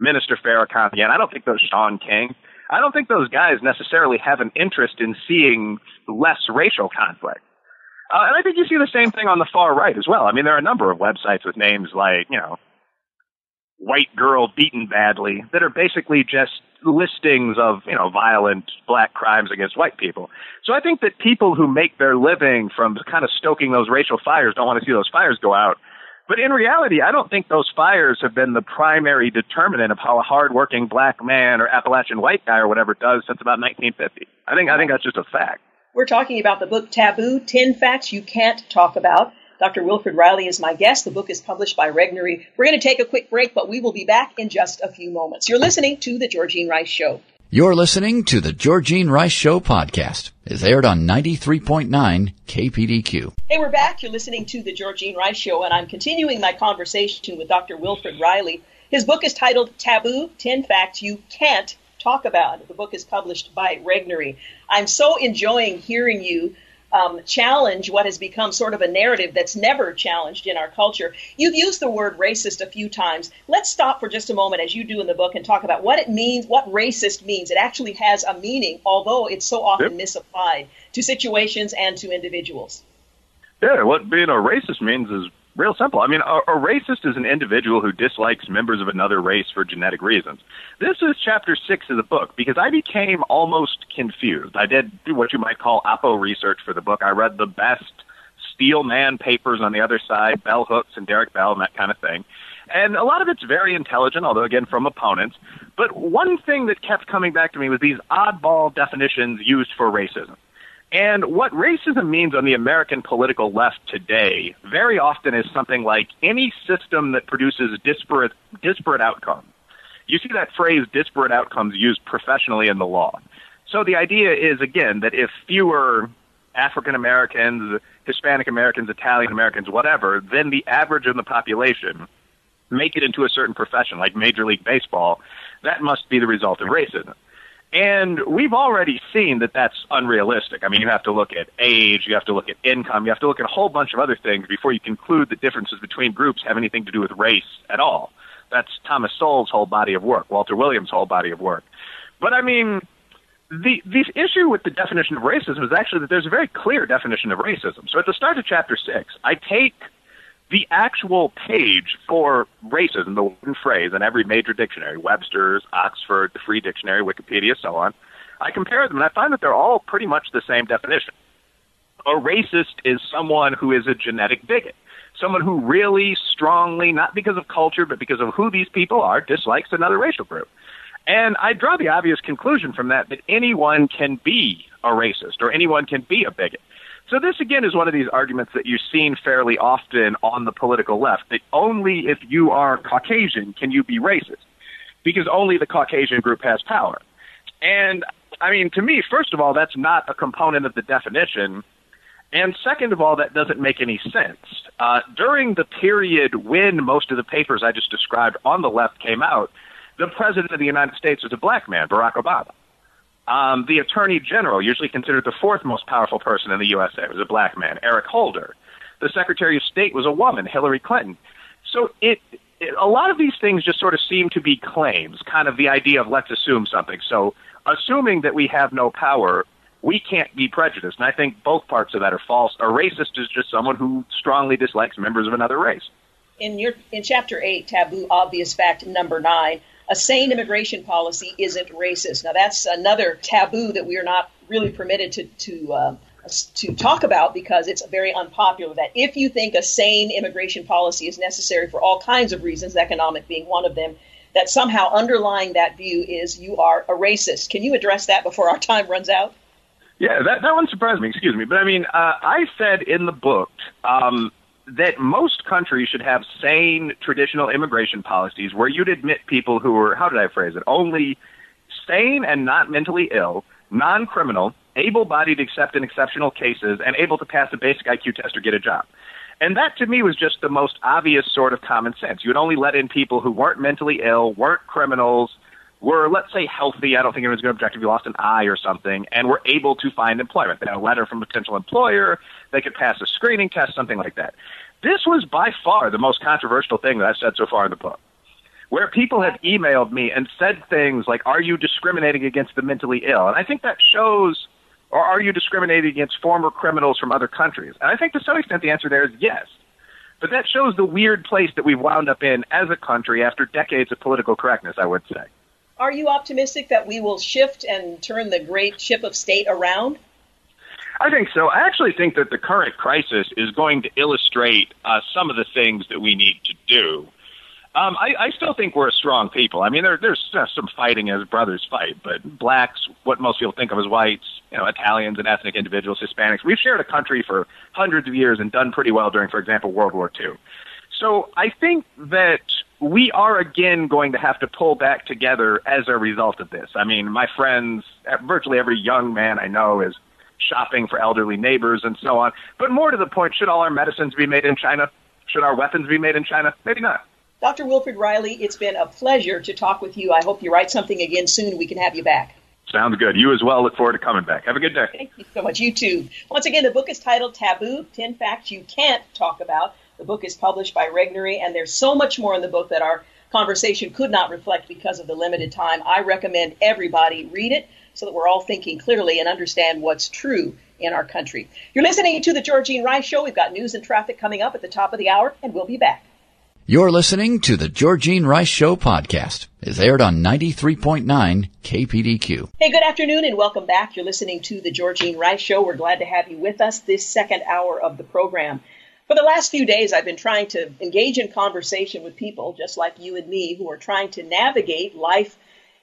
Minister Farrakhan, and I don't think those Shaun King, I don't think those guys necessarily have an interest in seeing less racial conflict. Uh, and I think you see the same thing on the far right as well. I mean, there are a number of websites with names like, you know, white girl beaten badly that are basically just listings of, you know, violent black crimes against white people. So I think that people who make their living from kind of stoking those racial fires don't want to see those fires go out. But in reality, I don't think those fires have been the primary determinant of how a hardworking black man or Appalachian white guy or whatever does since about 1950. I think I think that's just a fact. We're talking about the book Taboo: Ten Facts You Can't Talk About. Dr. Wilfred Reilly is my guest. The book is published by Regnery. We're going to take a quick break, but we will be back in just a few moments. You're listening to The Georgene Rice Show. You're listening to The Georgene Rice Show podcast. It's aired on 93.9 KPDQ. Hey, we're back. You're listening to The Georgene Rice Show, and I'm continuing my conversation with Dr. Wilfred Reilly. His book is titled Taboo 10 Facts You Can't Talk About. The book is published by Regnery. I'm so enjoying hearing you um, challenge what has become sort of a narrative that's never challenged in our culture. You've used the word racist a few times. Let's stop for just a moment, as you do in the book, and talk about what it means, what racist means. It actually has a meaning, although it's so often yep. misapplied to situations and to individuals. Yeah, what being a racist means is Real simple. I mean, a, a, racist is an individual who dislikes members of another race for genetic reasons. This is chapter six of the book because I became almost confused. I did what you might call oppo research for the book. I read the best Steel Man papers on the other side, Bell Hooks and Derek Bell and that kind of thing. And a lot of it's very intelligent, although again from opponents. But one thing that kept coming back to me was these oddball definitions used for racism. And what racism means on the American political left today very often is something like any system that produces disparate, disparate outcomes. You see that phrase disparate outcomes used professionally in the law. So the idea is, again, that if fewer African Americans, Hispanic Americans, Italian Americans, whatever, then the average of the population make it into a certain profession, like Major League Baseball, that must be the result of racism. And we've already seen that that's unrealistic. I mean, you have to look at age, you have to look at income, you have to look at a whole bunch of other things before you conclude that differences between groups have anything to do with race at all. That's Thomas Sowell's whole body of work, Walter Williams' whole body of work. But I mean, the the issue with the definition of racism is actually that there's a very clear definition of racism. So at the start of chapter six, I take the actual page for racism, the one phrase in every major dictionary, Webster's, Oxford, the Free Dictionary, Wikipedia, so on, I compare them and I find that they're all pretty much the same definition. A racist is someone who is a genetic bigot. Someone who really strongly, not because of culture, but because of who these people are, dislikes another racial group. And I draw the obvious conclusion from that that anyone can be a racist or anyone can be a bigot. So this again is one of these arguments that you've seen fairly often on the political left that only if you are Caucasian can you be racist because only the Caucasian group has power. And I mean, to me, first of all, that's not a component of the definition. And second of all, that doesn't make any sense. Uh, during the period when most of the papers I just described on the left came out, the president of the United States was a black man, Barack Obama. Um, the attorney general, usually considered the fourth most powerful person in the USA, was a black man, Eric Holder. The secretary of state was a woman, Hillary Clinton. So it, it, a lot of these things just sort of seem to be claims, kind of the idea of let's assume something. So assuming that we have no power, we can't be prejudiced. And I think both parts of that are false. A racist is just someone who strongly dislikes members of another race. In your in chapter eight, taboo obvious fact number nine, a sane immigration policy isn't racist. Now, that's another taboo that we are not really permitted to to uh, to talk about because it's very unpopular. That if you think a sane immigration policy is necessary for all kinds of reasons, economic being one of them, that somehow underlying that view is you are a racist. Can you address that before our time runs out? Yeah, that that one surprised me. Excuse me, but I mean, uh, I said in the book um, that most countries should have sane traditional immigration policies where you'd admit people who are, how did I phrase it, only sane and not mentally ill, non criminal, able bodied except in exceptional cases, and able to pass a basic IQ test or get a job. And that to me was just the most obvious sort of common sense. You would only let in people who weren't mentally ill, weren't criminals, were, let's say, healthy. I don't think anyone's going to object if you lost an eye or something, and were able to find employment. They had a letter from a potential employer. They could pass a screening test, something like that. This was by far the most controversial thing that I've said so far in the book, where people have emailed me and said things like, Are you discriminating against the mentally ill? And I think that shows, or are you discriminating against former criminals from other countries? And I think to some extent the answer there is yes. But that shows the weird place that we've wound up in as a country after decades of political correctness, I would say. Are you optimistic that we will shift and turn the great ship of state around? I think so. I actually think that the current crisis is going to illustrate uh, some of the things that we need to do. Um, I, I still think we're a strong people. I mean, there, there's uh, some fighting as brothers fight, but blacks, what most people think of as whites, you know, Italians and ethnic individuals, Hispanics, we've shared a country for hundreds of years and done pretty well during, for example, World War II. So I think that we are again going to have to pull back together as a result of this. I mean, my friends, virtually every young man I know is shopping for elderly neighbors and so on. But more to the point, should all our medicines be made in China? Should our weapons be made in China? Maybe not. Dr. Wilfred Reilly, it's been a pleasure to talk with you. I hope you write something again soon. We can have you back. Sounds good. You as well. Look forward to coming back. Have a good day. Thank you so much. You too. Once again, the book is titled Taboo 10 Facts You Can't Talk About. The book is published by Regnery, and there's so much more in the book that our conversation could not reflect because of the limited time. I recommend everybody read it so that we're all thinking clearly and understand what's true in our country. You're listening to the Georgene Rice Show. We've got news and traffic coming up at the top of the hour, and we'll be back. You're listening to the Georgene Rice Show podcast. It's aired on 93.9 KPDQ. Hey, good afternoon and welcome back. You're listening to the Georgene Rice Show. We're glad to have you with us this second hour of the program. For the last few days, I've been trying to engage in conversation with people just like you and me who are trying to navigate life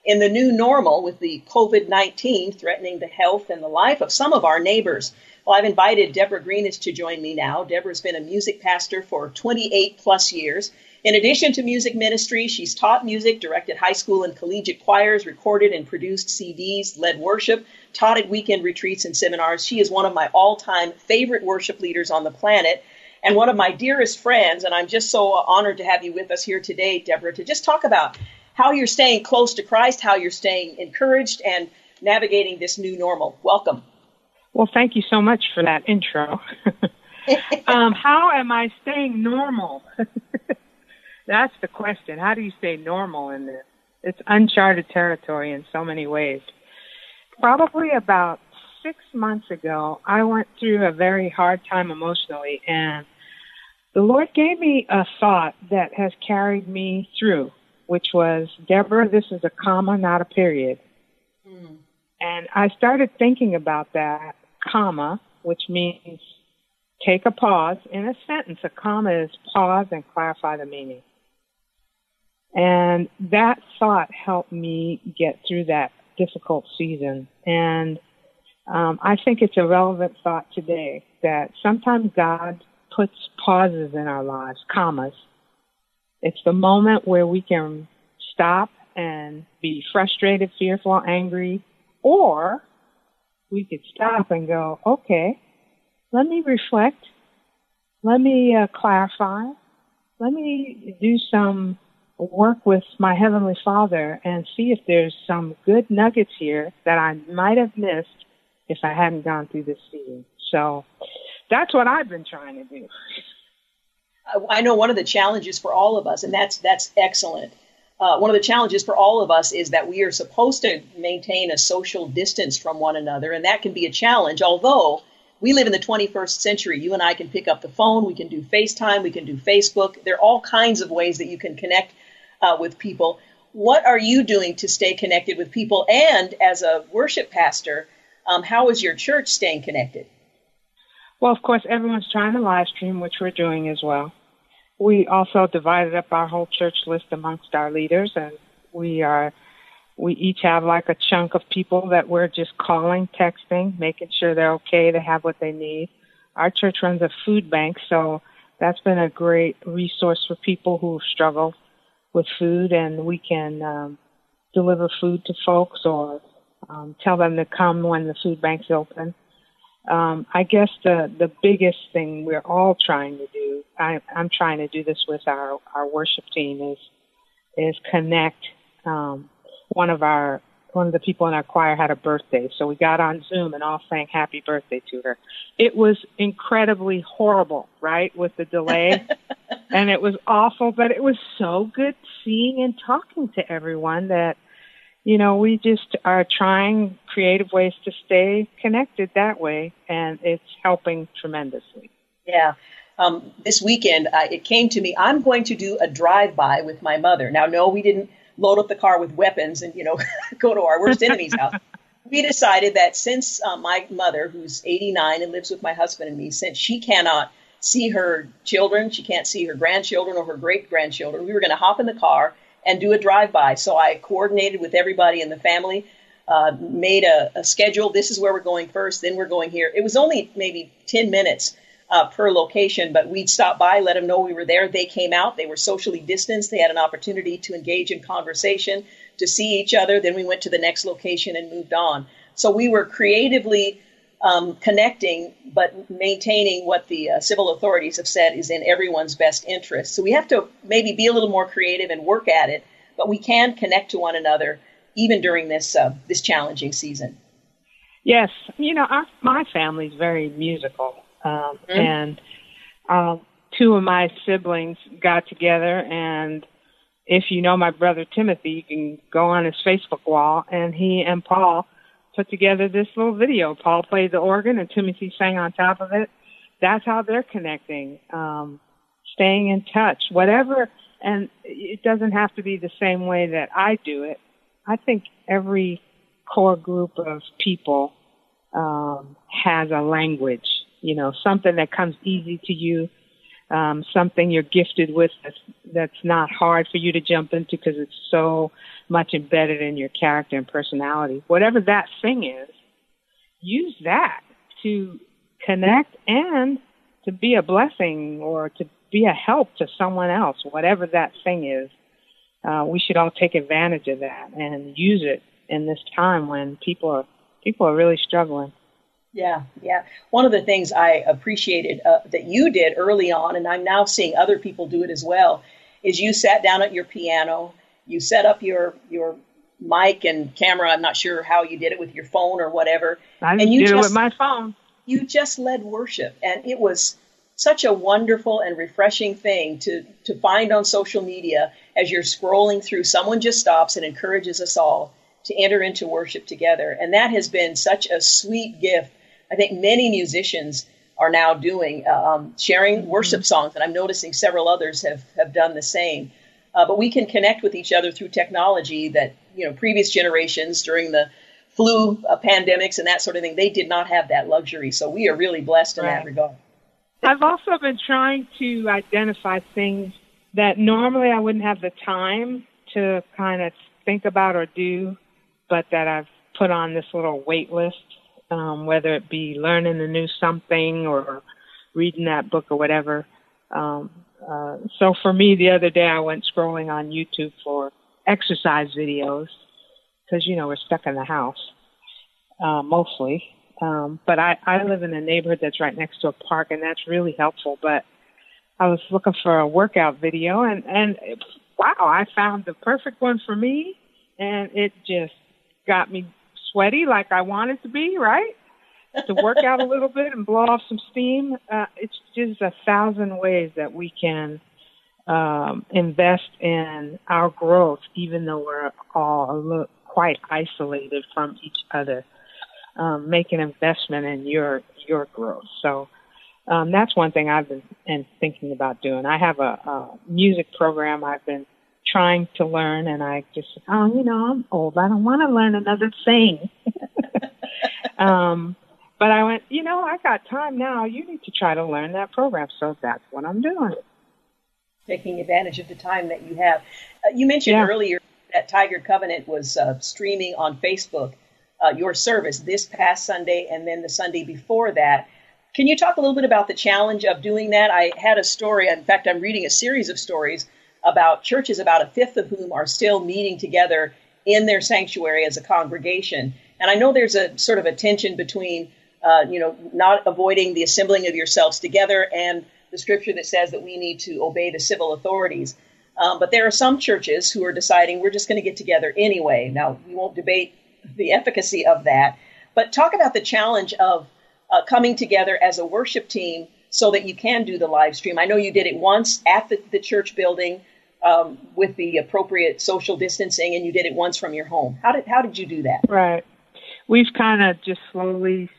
in the new normal with the COVID 19 threatening the health and the life of some of our neighbors. Well, I've invited Deborah Greenidge to join me now. Deborah's been a music pastor for 28 plus years. In addition to music ministry, she's taught music, directed high school and collegiate choirs, recorded and produced CDs, led worship, taught at weekend retreats and seminars. She is one of my all time favorite worship leaders on the planet and one of my dearest friends. And I'm just so honored to have you with us here today, Deborah, to just talk about how you're staying close to Christ, how you're staying encouraged, and navigating this new normal. Welcome. Well, thank you so much for that intro. um, how am I staying normal? That's the question. How do you stay normal in this? It's uncharted territory in so many ways. Probably about six months ago, I went through a very hard time emotionally, and the Lord gave me a thought that has carried me through, which was, Deborah, this is a comma, not a period. Mm. And I started thinking about that comma, which means take a pause in a sentence. A comma is pause and clarify the meaning. And that thought helped me get through that difficult season. And um, I think it's a relevant thought today that sometimes God puts pauses in our lives, commas. It's the moment where we can stop and be frustrated, fearful, angry, or we could stop and go, okay, let me reflect. Let me uh, clarify. Let me do some work with my Heavenly Father and see if there's some good nuggets here that I might have missed if I hadn't gone through this season. So that's what I've been trying to do. I know one of the challenges for all of us, and that's that's excellent. Uh, one of the challenges for all of us is that we are supposed to maintain a social distance from one another, and that can be a challenge. Although we live in the 21st century, you and I can pick up the phone, we can do FaceTime, we can do Facebook. There are all kinds of ways that you can connect uh, with people. What are you doing to stay connected with people? And as a worship pastor, um, how is your church staying connected? Well, of course, everyone's trying to live stream, which we're doing as well. We also divided up our whole church list amongst our leaders, and we are we each have like a chunk of people that we're just calling, texting, making sure they're okay, they have what they need. Our church runs a food bank, so that's been a great resource for people who struggle with food, and we can um, deliver food to folks or um, tell them to come when the food bank's open. Um, I guess the the biggest thing we're all trying to do, I, I'm trying to do this with our our worship team, is is connect. Um, one of our one of the people in our choir had a birthday, so we got on Zoom and all sang happy birthday to her. It was incredibly horrible, right, with the delay. and it was awful, but it was so good seeing and talking to everyone that, you know, we just are trying creative ways to stay connected that way, and it's helping tremendously. Yeah. Um, this weekend, uh, it came to me, I'm going to do a drive by with my mother. Now, no, we didn't load up the car with weapons and you know go to our worst enemy's house. We decided that since uh, my mother, who's 89 and lives with my husband and me, since she cannot see her children, she can't see her grandchildren or her great grandchildren, we were going to hop in the car and do a drive by. So I coordinated with everybody in the family, uh, made a, a schedule. This is where we're going first, then we're going here. It was only maybe 10 minutes uh, per location, but we'd stop by, let them know we were there. They came out. They were socially distanced. They had an opportunity to engage in conversation, to see each other. Then we went to the next location and moved on. So we were creatively um, connecting, but maintaining what the uh, civil authorities have said is in everyone's best interest. So we have to maybe be a little more creative and work at it, but we can connect to one another even during this uh, this challenging season. Yes, you know, our, my family's very musical, um, mm-hmm. And um, two of my siblings got together, and if you know my brother Timothy, you can go on his Facebook wall, and he and Paul put together this little video. Paul played the organ, and Timothy sang on top of it. That's how they're connecting, um, staying in touch, whatever. And it doesn't have to be the same way that I do it. I think every core group of people um, has a language you know, something that comes easy to you, um, something you're gifted with that's, that's not hard for you to jump into because it's so much embedded in your character and personality. Whatever that thing is, use that to connect and to be a blessing or to be a help to someone else, whatever that thing is. Uh, we should all take advantage of that and use it in this time when people are people are really struggling. Yeah, yeah. One of the things I appreciated uh, that you did early on, and I'm now seeing other people do it as well, is you sat down at your piano, you set up your your mic and camera. I'm not sure how you did it with your phone or whatever. I and you did just, it with my phone. You just led worship, and it was such a wonderful and refreshing thing to to find on social media as you're scrolling through. Someone just stops and encourages us all to enter into worship together, and that has been such a sweet gift I think many musicians are now doing, um, sharing mm-hmm. worship songs, and I'm noticing several others have, have done the same. Uh, but we can connect with each other through technology that you know previous generations during the flu uh, pandemics and that sort of thing they did not have that luxury. So we are really blessed in right. that regard. I've also been trying to identify things that normally I wouldn't have the time to kind of think about or do, but that I've put on this little wait list, um, whether it be learning a new something or reading that book or whatever. Um, uh, so for me, the other day I went scrolling on YouTube for exercise videos because you know we're stuck in the house uh, mostly. Um, but I, I live in a neighborhood that's right next to a park, and that's really helpful. But I was looking for a workout video, and and wow, I found the perfect one for me, and it just got me sweaty like I wanted to be, right? to work out a little bit and blow off some steam. Uh, it's just a thousand ways that we can um, invest in our growth, even though we're all a little, quite isolated from each other. Um, make an investment in your your growth. So um, that's one thing I've been and thinking about doing. I have a, a music program I've been trying to learn, and I just oh, you know, I'm old. I don't want to learn another thing. um, but I went, you know, I got time now. You need to try to learn that program. So that's what I'm doing. Taking advantage of the time that you have. Uh, you mentioned yeah. earlier that Tigard Covenant was uh, streaming on Facebook uh, your service this past Sunday and then the Sunday before that. Can you talk a little bit about the challenge of doing that? I had a story, in fact, I'm reading a series of stories about churches, about a fifth of whom are still meeting together in their sanctuary as a congregation. And I know there's a sort of a tension between, uh, you know, not avoiding the assembling of yourselves together and the scripture that says that we need to obey the civil authorities. Um, but there are some churches who are deciding we're just going to get together anyway. Now, we won't debate the efficacy of that, but talk about the challenge of uh, coming together as a worship team so that you can do the live stream. I know you did it once at the, the church building um, with the appropriate social distancing, and you did it once from your home. How did how did you do that? Right. We've kind of just slowly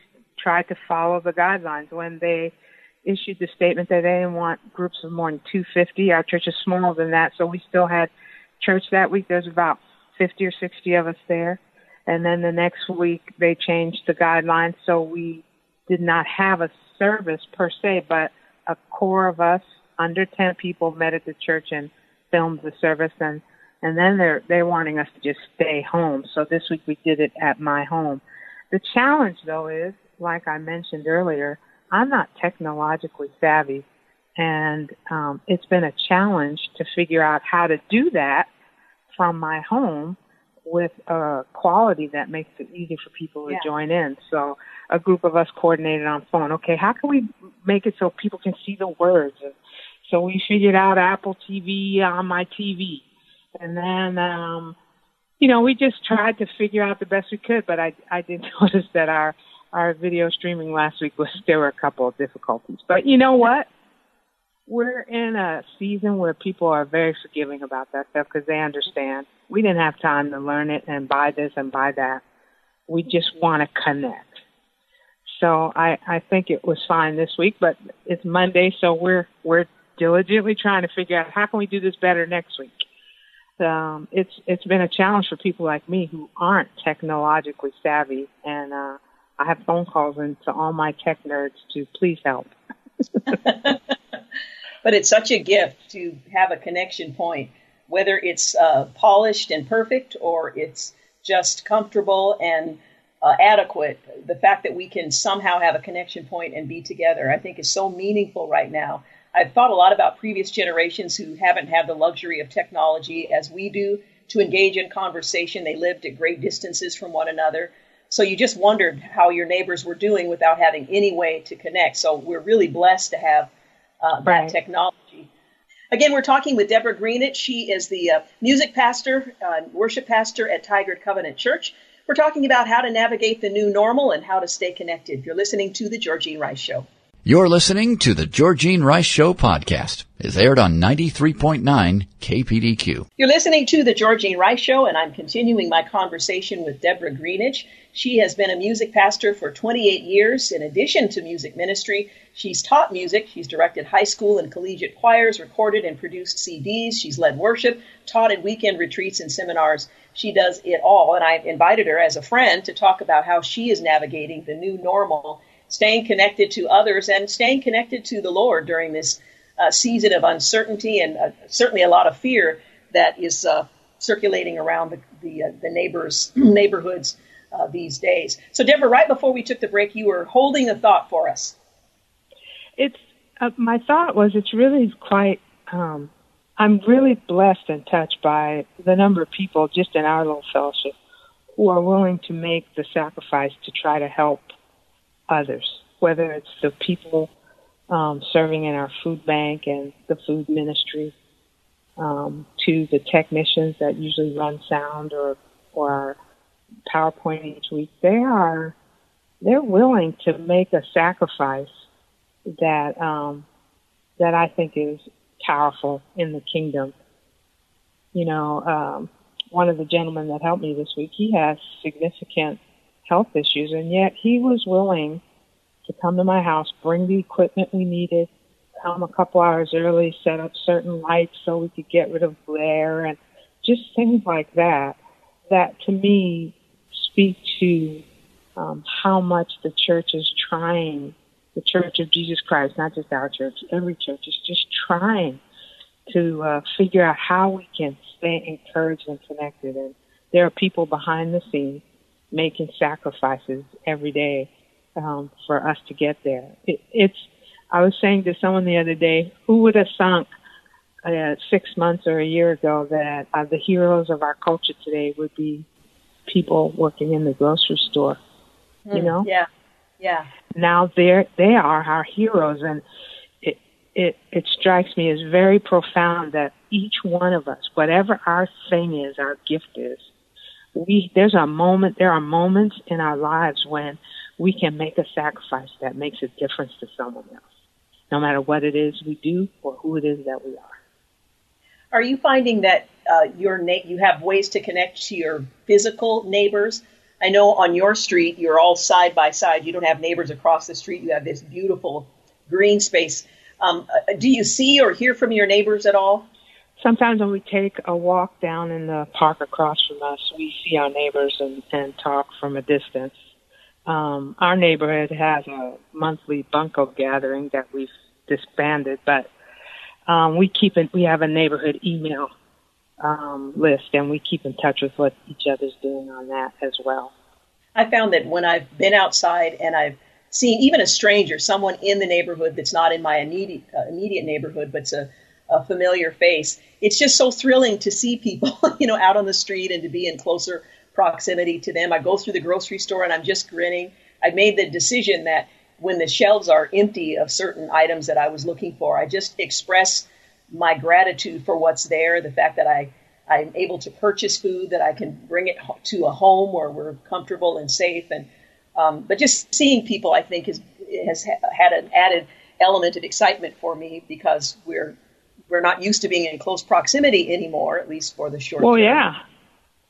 tried to follow the guidelines when they issued the statement that they didn't want groups of more than 250. Our church is smaller than that, so we still had church that week. There's about 50 or 60 of us there. And then the next week they changed the guidelines, so we did not have a service per se, but a core of us under 10 people met at the church and filmed the service and and then they're they're wanting us to just stay home. So this week we did it at my home. The challenge though is, like I mentioned earlier, I'm not technologically savvy, and um, it's been a challenge to figure out how to do that from my home with a quality that makes it easy for people to yeah. join in. So a group of us coordinated on phone. Okay, how can we make it so people can see the words? And so we figured out Apple TV on my TV, and then um, you know we just tried to figure out the best we could. But I I did notice that our our video streaming last week was there were a couple of difficulties. But you know what? We're in a season where people are very forgiving about that stuff because they understand. We didn't have time to learn it and buy this and buy that. We just want to connect. So I, I think it was fine this week, but it's Monday, so we're we're diligently trying to figure out how can we do this better next week. Um, it's it's been a challenge for people like me who aren't technologically savvy, and uh, I have phone calls into all my tech nerds to please help. but it's such a gift to have a connection point, whether it's uh, polished and perfect or it's just comfortable and uh, adequate. The fact that we can somehow have a connection point and be together, I think, is so meaningful right now. I've thought a lot about previous generations who haven't had the luxury of technology as we do to engage in conversation. They lived at great distances from one another. So you just wondered how your neighbors were doing without having any way to connect. So we're really blessed to have uh, right. that technology. Again, we're talking with Deborah Greenidge. She is the uh, music pastor, uh, worship pastor at Tigard Covenant Church. We're talking about how to navigate the new normal and how to stay connected. You're listening to The Georgene Rice Show. You're listening to the Georgene Rice Show podcast. It's aired on 93.9 KPDQ. You're listening to the Georgene Rice Show, and I'm continuing my conversation with Deborah Greenidge. She has been a music pastor for 28 years. In addition to music ministry, she's taught music. She's directed high school and collegiate choirs, recorded and produced CDs. She's led worship, taught at weekend retreats and seminars. She does it all, and I've invited her as a friend to talk about how she is navigating the new normal staying connected to others and staying connected to the Lord during this uh, season of uncertainty and uh, certainly a lot of fear that is uh, circulating around the the, uh, the neighbors neighborhoods uh, these days. So, Deborah, right before we took the break, you were holding a thought for us. It's uh, my thought was it's really quite. Um, I'm really blessed and touched by the number of people just in our little fellowship who are willing to make the sacrifice to try to help others, whether it's the people um, serving in our food bank and the food ministry, um, to the technicians that usually run sound or or our PowerPoint each week. They are they're willing to make a sacrifice that um, that I think is powerful in the kingdom. You know, um, one of the gentlemen that helped me this week, he has significant health issues, and yet he was willing to come to my house, bring the equipment we needed, come a couple hours early, set up certain lights so we could get rid of glare, and just things like that. That to me speak to um, how much the church is trying, the Church of Jesus Christ, not just our church, every church is just trying to uh, figure out how we can stay encouraged and connected. And there are people behind the scenes making sacrifices every day um, for us to get there. It, it's. I was saying to someone the other day, who would have thunk uh, six months or a year ago that uh, the heroes of our culture today would be people working in the grocery store? Mm, you know? Yeah. Yeah. Now they're they are our heroes, and it it it strikes me as very profound that each one of us, whatever our thing is, our gift is, we there's a moment there are moments in our lives when we can make a sacrifice that makes a difference to someone else. No matter what it is we do or who it is that we are. Are you finding that uh, your na- you have ways to connect to your physical neighbors? I know on your street you're all side by side. You don't have neighbors across the street. You have this beautiful green space. Um, uh, do you see or hear from your neighbors at all sometimes when we take a walk down in the park across from us, we see our neighbors and, and talk from a distance. Um, our neighborhood has a monthly bunco gathering that we've disbanded, but um, we keep in, we have a neighborhood email um, list, and we keep in touch with what each other's doing on that as well. I found that when I've been outside and I've seen even a stranger, someone in the neighborhood that's not in my immediate uh, immediate neighborhood, but's a a familiar face. It's just so thrilling to see people, you know, out on the street and to be in closer proximity to them. I go through the grocery store and I'm just grinning. I made the decision that when the shelves are empty of certain items that I was looking for, I just express my gratitude for what's there, the fact that I I'm able to purchase food, that I can bring it to a home where we're comfortable and safe, and um, but just seeing people, I think, has has had an added element of excitement for me because we're we're not used to being in close proximity anymore, at least for the short well, term. yeah.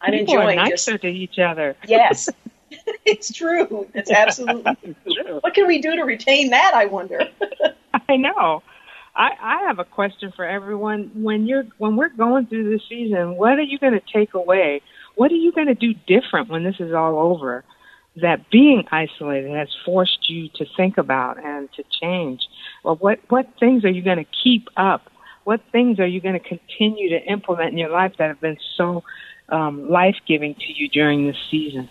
I'm People enjoying are nicer just to each other. yes. it's true. It's absolutely true. What can we do to retain that, I wonder? I know. I, I have a question for everyone. When you're when we're going through this season, what are you going to take away? What are you going to do different when this is all over? That being isolated has forced you to think about and to change. Well, what what things are you going to keep up what things are you going to continue to implement in your life that have been so um, life giving to you during this season?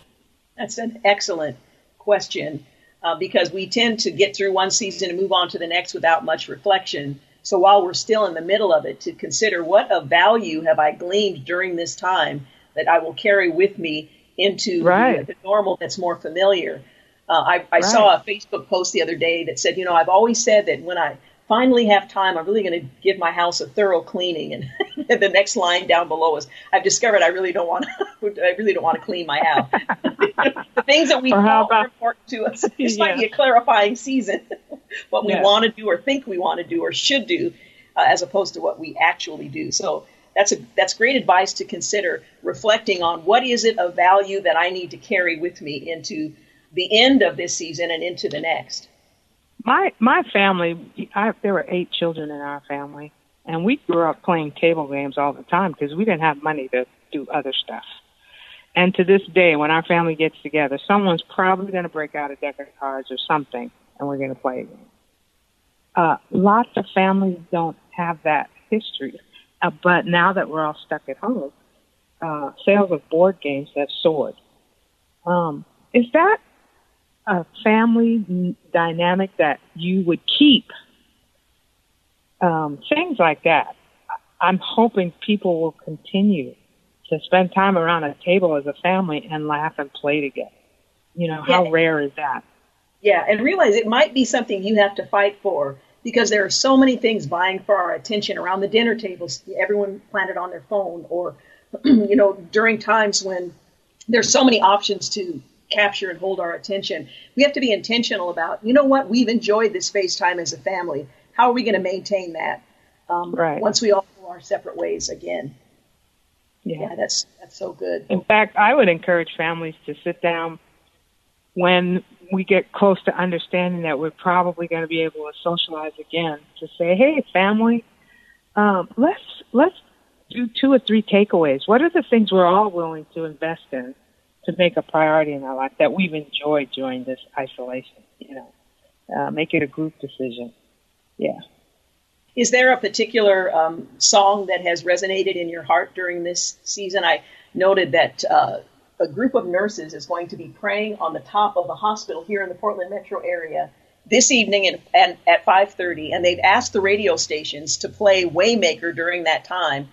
That's an excellent question uh, because we tend to get through one season and move on to the next without much reflection. So while we're still in the middle of it, to consider what of value have I gleaned during this time that I will carry with me into right. the, the, normal that's more familiar. Uh, I, I right. saw a Facebook post the other day that said, you know, I've always said that when I finally have time, I'm really going to give my house a thorough cleaning. And the next line down below is, I've discovered I really don't want to, I really don't want to clean my house. the things that we thought were important to us. This yeah. might be a clarifying season. what we Yeah. want to do or think we want to do or should do, uh, as opposed to what we actually do. So that's a that's great advice to consider reflecting on what is it of value that I need to carry with me into the end of this season and into the next. My my family, I, there were eight children in our family, and we grew up playing table games all the time because we didn't have money to do other stuff. And to this day, when our family gets together, someone's probably going to break out a deck of cards or something, and we're going to play a game. Uh, lots of families don't have that history, uh, but now that we're all stuck at home, uh, sales of board games have soared. Um, is that a family dynamic that you would keep. Um, things like that. I- I'm hoping people will continue to spend time around a table as a family and laugh and play together. You know, how Yeah. rare is that? Yeah, and realize it might be something you have to fight for because there are so many things vying for our attention around the dinner tables. Everyone planted on their phone, or you know, during times when there's so many options to capture and hold our attention. We have to be intentional about, you know what, we've enjoyed this FaceTime as a family. How are we going to maintain that um, Right. once we all go our separate ways again? Yeah, that's that's so good. In fact, I would encourage families to sit down when we get close to understanding that we're probably going to be able to socialize again to say, "Hey, family, um, let's let's do two or three takeaways. What are the things we're all willing to invest in to make a priority in our life that we've enjoyed during this isolation? You know, uh, make it a group decision. Yeah. Is there a particular um, song that has resonated in your heart during this season? I noted that uh, a group of nurses is going to be praying on the top of a hospital here in the Portland metro area this evening and at 5:30, and they've asked the radio stations to play Waymaker during that time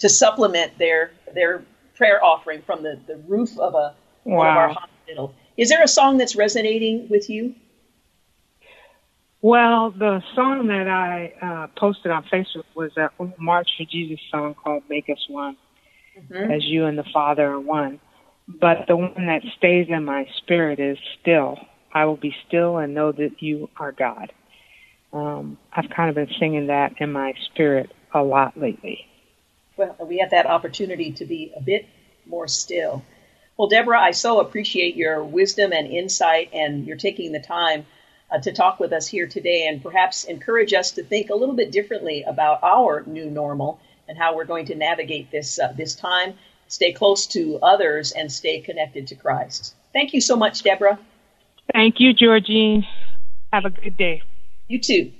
to supplement their their prayer offering from the, the roof of a one of our Wow. hospitals. Is there a song that's resonating with you? Well, the song that I uh, posted on Facebook was a March for Jesus song called "Make Us One," as you and the Father are one. But the one that stays in my spirit is "Still." I will be still and know that you are God. Um, I've kind of been singing that in my spirit a lot lately. We have that opportunity to be a bit more still. Well, Deborah, I so appreciate your wisdom and insight, and you're taking the time uh, to talk with us here today and perhaps encourage us to think a little bit differently about our new normal and how we're going to navigate this uh, this time, stay close to others, and stay connected to Christ. Thank you so much, Deborah. Thank you, Georgene. Have a good day. You too.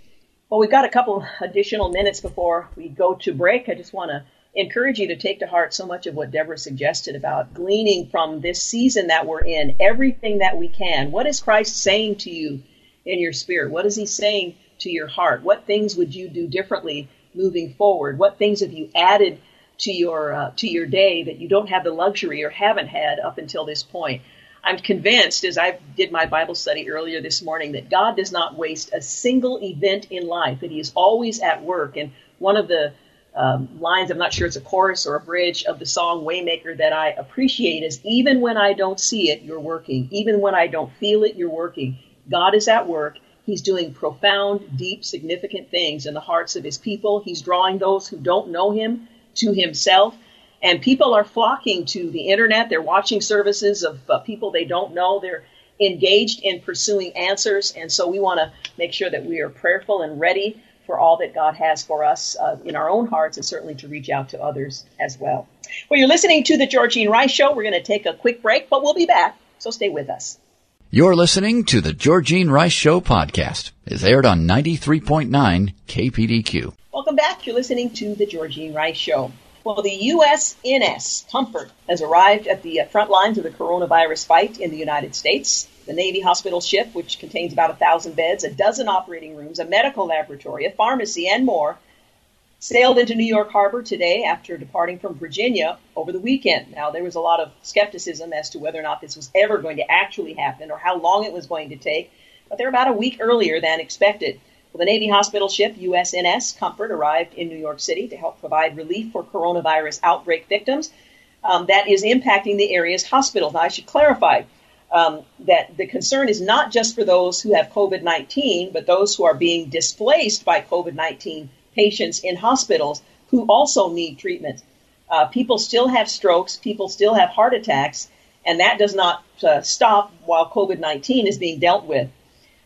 Well, we've got a couple additional minutes before we go to break. I just want to encourage you to take to heart so much of what Deborah suggested about gleaning from this season that we're in everything that we can. What is Christ saying to you in your spirit? What is he saying to your heart? What things would you do differently moving forward? What things have you added to your uh, to your day that you don't have the luxury or haven't had up until this point? I'm convinced, as I did my Bible study earlier this morning, that God does not waste a single event in life, that He is always at work. And one of the um, lines, I'm not sure it's a chorus or a bridge of the song Waymaker that I appreciate is even when I don't see it, you're working. Even when I don't feel it, you're working. God is at work. He's doing profound, deep, significant things in the hearts of His people. He's drawing those who don't know Him to Himself. And people are flocking to the internet. They're watching services of uh, people they don't know. They're engaged in pursuing answers. And so we want to make sure that we are prayerful and ready for all that God has for us uh, in our own hearts and certainly to reach out to others as well. Well, you're listening to the Georgene Rice Show. We're going to take a quick break, but we'll be back. So stay with us. You're listening to the Georgene Rice Show podcast. It's aired on 93.9 KPDQ. Welcome back. You're listening to the Georgene Rice Show. Well, the USNS Comfort has arrived at the front lines of the coronavirus fight in the United States. The Navy hospital ship, which contains about a thousand beds, a dozen operating rooms, a medical laboratory, a pharmacy, and more, sailed into New York Harbor today after departing from Virginia over the weekend. Now, there was a lot of skepticism as to whether or not this was ever going to actually happen or how long it was going to take, but they're about a week earlier than expected. Well, the Navy hospital ship USNS Comfort arrived in New York City to help provide relief for coronavirus outbreak victims um, that is impacting the area's hospitals. Now, I should clarify. Um, that the concern is not just for those who have COVID 19, but those who are being displaced by COVID 19 patients in hospitals who also need treatment. Uh, people still have strokes, people still have heart attacks, and that does not uh, stop while COVID 19 is being dealt with.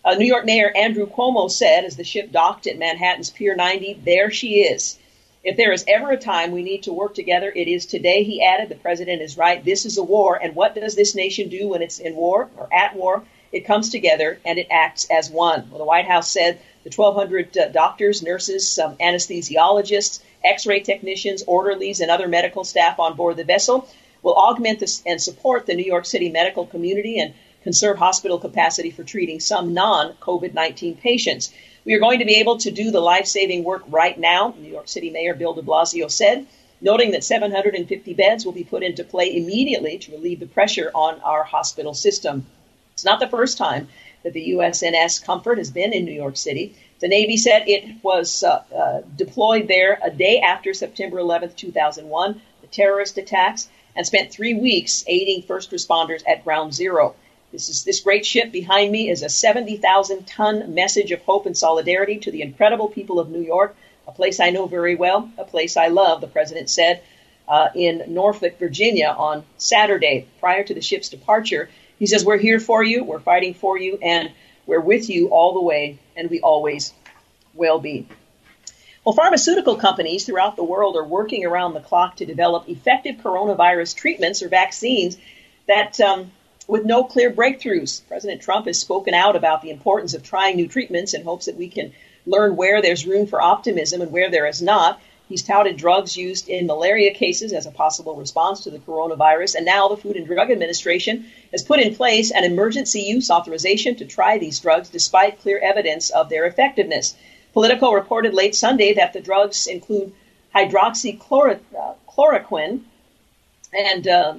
Uh, New York Mayor Andrew Cuomo said as the ship docked at Manhattan's Pier 90, there she is. If there is ever a time we need to work together, it is today, he added. The president is right. This is a war. And what does this nation do when it's in war or at war? It comes together and it acts as one. Well, the White House said the 1,200 uh, doctors, nurses, um, anesthesiologists, x ray technicians, orderlies, and other medical staff on board the vessel will augment this and support the New York City medical community and conserve hospital capacity for treating some non COVID 19 patients. We are going to be able to do the life saving work right now, New York City Mayor Bill de Blasio said, noting that 750 beds will be put into play immediately to relieve the pressure on our hospital system. It's not the first time that the USNS Comfort has been in New York City. The Navy said it was uh, uh, deployed there a day after September 11, 2001, the terrorist attacks, and spent three weeks aiding first responders at Ground Zero. This is this great ship behind me is a 70,000 ton message of hope and solidarity to the incredible people of New York, a place I know very well, a place I love, the president said uh, in Norfolk, Virginia on Saturday prior to the ship's departure. He says, We're here for you, we're fighting for you, and we're with you all the way, and we always will be. Well, pharmaceutical companies throughout the world are working around the clock to develop effective coronavirus treatments or vaccines that um, with no clear breakthroughs. President Trump has spoken out about the importance of trying new treatments in hopes that we can learn where there's room for optimism and where there is not. He's touted drugs used in malaria cases as a possible response to the coronavirus, and now the Food and Drug Administration has put in place an emergency use authorization to try these drugs despite clear evidence of their effectiveness. Politico reported late Sunday that the drugs include hydroxychloroquine and uh,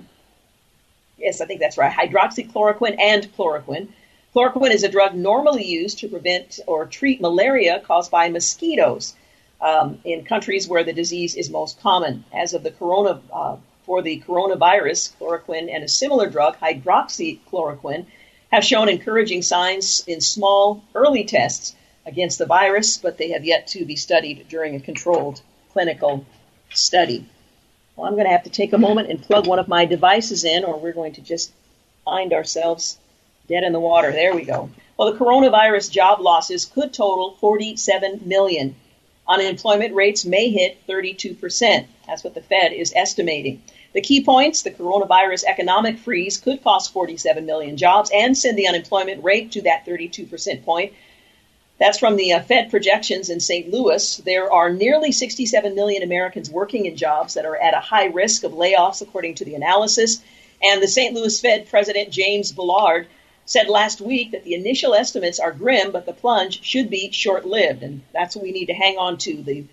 Yes, I think that's right. Hydroxychloroquine and chloroquine. Chloroquine is a drug normally used to prevent or treat malaria caused by mosquitoes um, in countries where the disease is most common. As of the corona, uh, for the coronavirus, chloroquine and a similar drug, hydroxychloroquine, have shown encouraging signs in small early tests against the virus, but they have yet to be studied during a controlled clinical study. Well, I'm going to have to take a moment and plug one of my devices in, or we're going to just find ourselves dead in the water. There we go. Well, the coronavirus job losses could total 47 million. Unemployment rates may hit 32%. That's what the Fed is estimating. The key points the coronavirus economic freeze could cost 47 million jobs and send the unemployment rate to that 32% point that's from the uh, Fed projections in St. Louis. There are nearly 67 million Americans working in jobs that are at a high risk of layoffs, according to the analysis. And the St. Louis Fed President James Bullard said last week that the initial estimates are grim, but the plunge should be short lived. And that's what we need to hang on to. The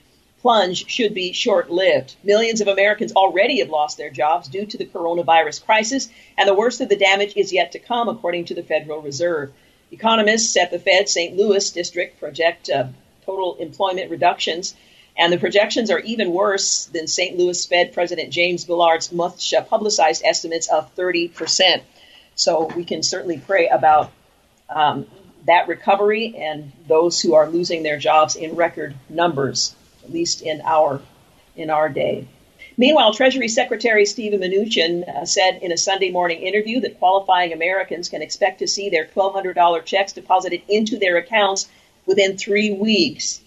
plunge should be short lived. Millions of Americans already have lost their jobs due to the coronavirus crisis, and the worst of the damage is yet to come, according to the Federal Reserve. Economists at the Fed St. Louis district project uh, total employment reductions, and the projections are even worse than St. Louis Fed President James Bullard's much uh, publicized estimates of 30%. So we can certainly pray about um, that recovery and those who are losing their jobs in record numbers, at least in our in our day. Meanwhile, Treasury Secretary Steven Mnuchin uh, said in a Sunday morning interview that qualifying Americans can expect to see their $1,200 checks deposited into their accounts within three weeks.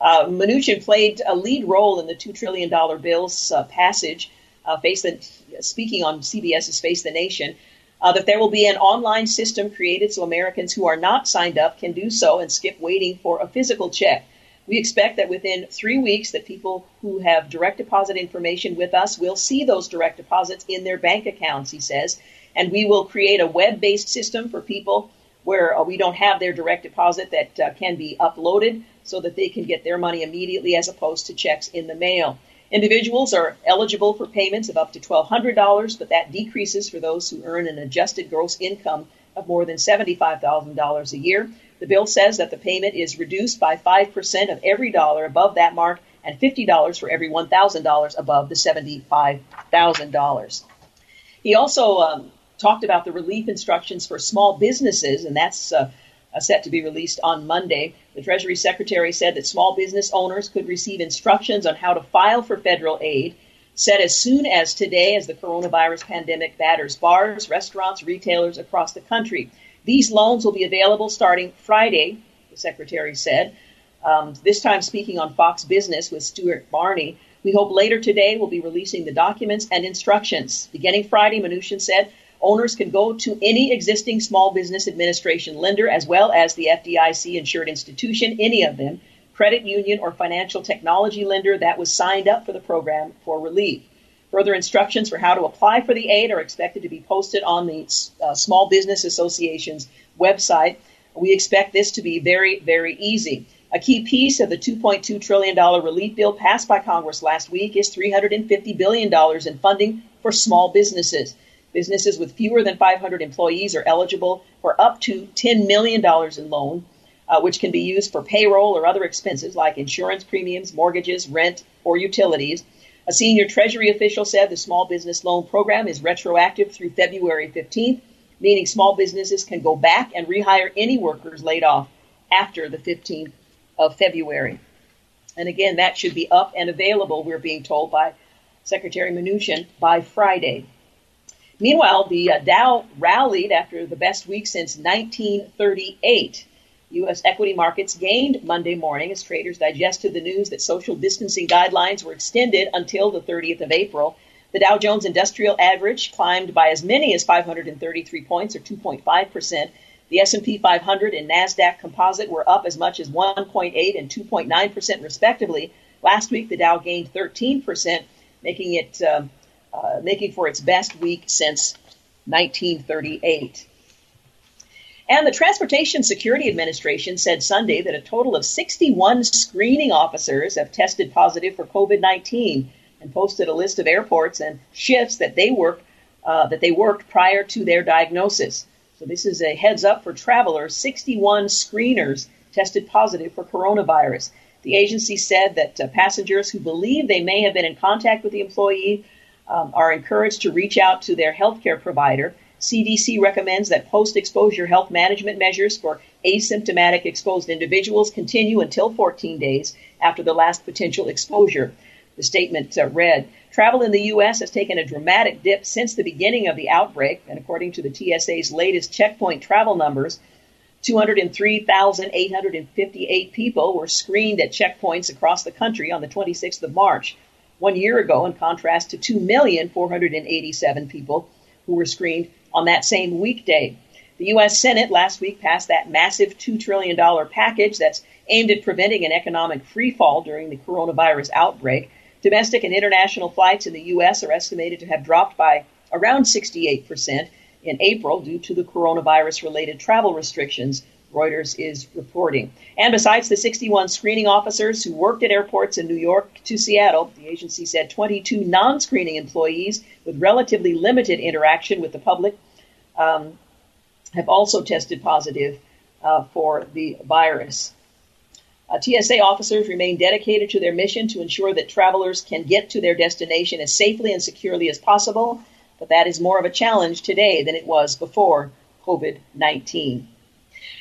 Uh, Mnuchin played a lead role in the $2 trillion bill's uh, passage, uh, face the, speaking on CBS's Face the Nation, uh, that there will be an online system created so Americans who are not signed up can do so and skip waiting for a physical check. We expect that within three weeks that people who have direct deposit information with us will see those direct deposits in their bank accounts, he says. And we will create a web-based system for people where uh, we don't have their direct deposit that uh, can be uploaded so that they can get their money immediately as opposed to checks in the mail. Individuals are eligible for payments of up to $1,200, but that decreases for those who earn an adjusted gross income of more than $75,000 a year. The bill says that the payment is reduced by 5% of every dollar above that mark and $50 for every $1,000 above the $75,000. He also um, talked about the relief instructions for small businesses, and that's uh, uh, set to be released on Monday. The Treasury Secretary said that small business owners could receive instructions on how to file for federal aid set as soon as today as the coronavirus pandemic batters bars, restaurants, retailers across the country. These loans will be available starting Friday, the Secretary said. Um, this time speaking on Fox Business with Stuart Varney. We hope later today we'll be releasing the documents and instructions. Beginning Friday, Mnuchin said, owners can go to any existing Small Business Administration lender as well as the FDIC insured institution, any of them, credit union, or financial technology lender that was signed up for the program for relief. Further instructions for how to apply for the aid are expected to be posted on the uh, Small Business Association's website. We expect this to be very, very easy. A key piece of the $2.2 trillion relief bill passed by Congress last week is $350 billion in funding for small businesses. Businesses with fewer than 500 employees are eligible for up to $10 million in loan, uh, which can be used for payroll or other expenses like insurance premiums, mortgages, rent, or utilities. A senior Treasury official said the small business loan program is retroactive through February 15th, meaning small businesses can go back and rehire any workers laid off after the 15th of February. And again, that should be up and available, we're being told by Secretary Mnuchin, by Friday. Meanwhile, the uh, Dow rallied after the best week since 1938. U.S. equity markets gained Monday morning as traders digested the news that social distancing guidelines were extended until the 30th of April. The Dow Jones Industrial Average climbed by as many as 533 points, or 2.5 percent. The S&P 500 and Nasdaq Composite were up as much as 1.8 and 2.9 percent, respectively. Last week, the Dow gained 13 percent, making it uh, uh, making for its best week since 1938. And the Transportation Security Administration said Sunday that a total of 61 screening officers have tested positive for COVID-19 and posted a list of airports and shifts that they work uh, that they worked prior to their diagnosis. So this is a heads up for travelers. 61 screeners tested positive for coronavirus. The agency said that uh, passengers who believe they may have been in contact with the employee um, are encouraged to reach out to their healthcare provider. CDC recommends that post exposure health management measures for asymptomatic exposed individuals continue until 14 days after the last potential exposure. The statement uh, read Travel in the U.S. has taken a dramatic dip since the beginning of the outbreak, and according to the TSA's latest checkpoint travel numbers, 203,858 people were screened at checkpoints across the country on the 26th of March one year ago, in contrast to 2,487 people who were screened on that same weekday. The U.S. Senate last week passed that massive $2 trillion package that's aimed at preventing an economic freefall during the coronavirus outbreak. Domestic and international flights in the U.S. are estimated to have dropped by around 68% in April due to the coronavirus related travel restrictions Reuters is reporting. And besides the 61 screening officers who worked at airports in New York to Seattle, the agency said 22 non screening employees with relatively limited interaction with the public um, have also tested positive uh, for the virus. Uh, TSA officers remain dedicated to their mission to ensure that travelers can get to their destination as safely and securely as possible, but that is more of a challenge today than it was before COVID 19.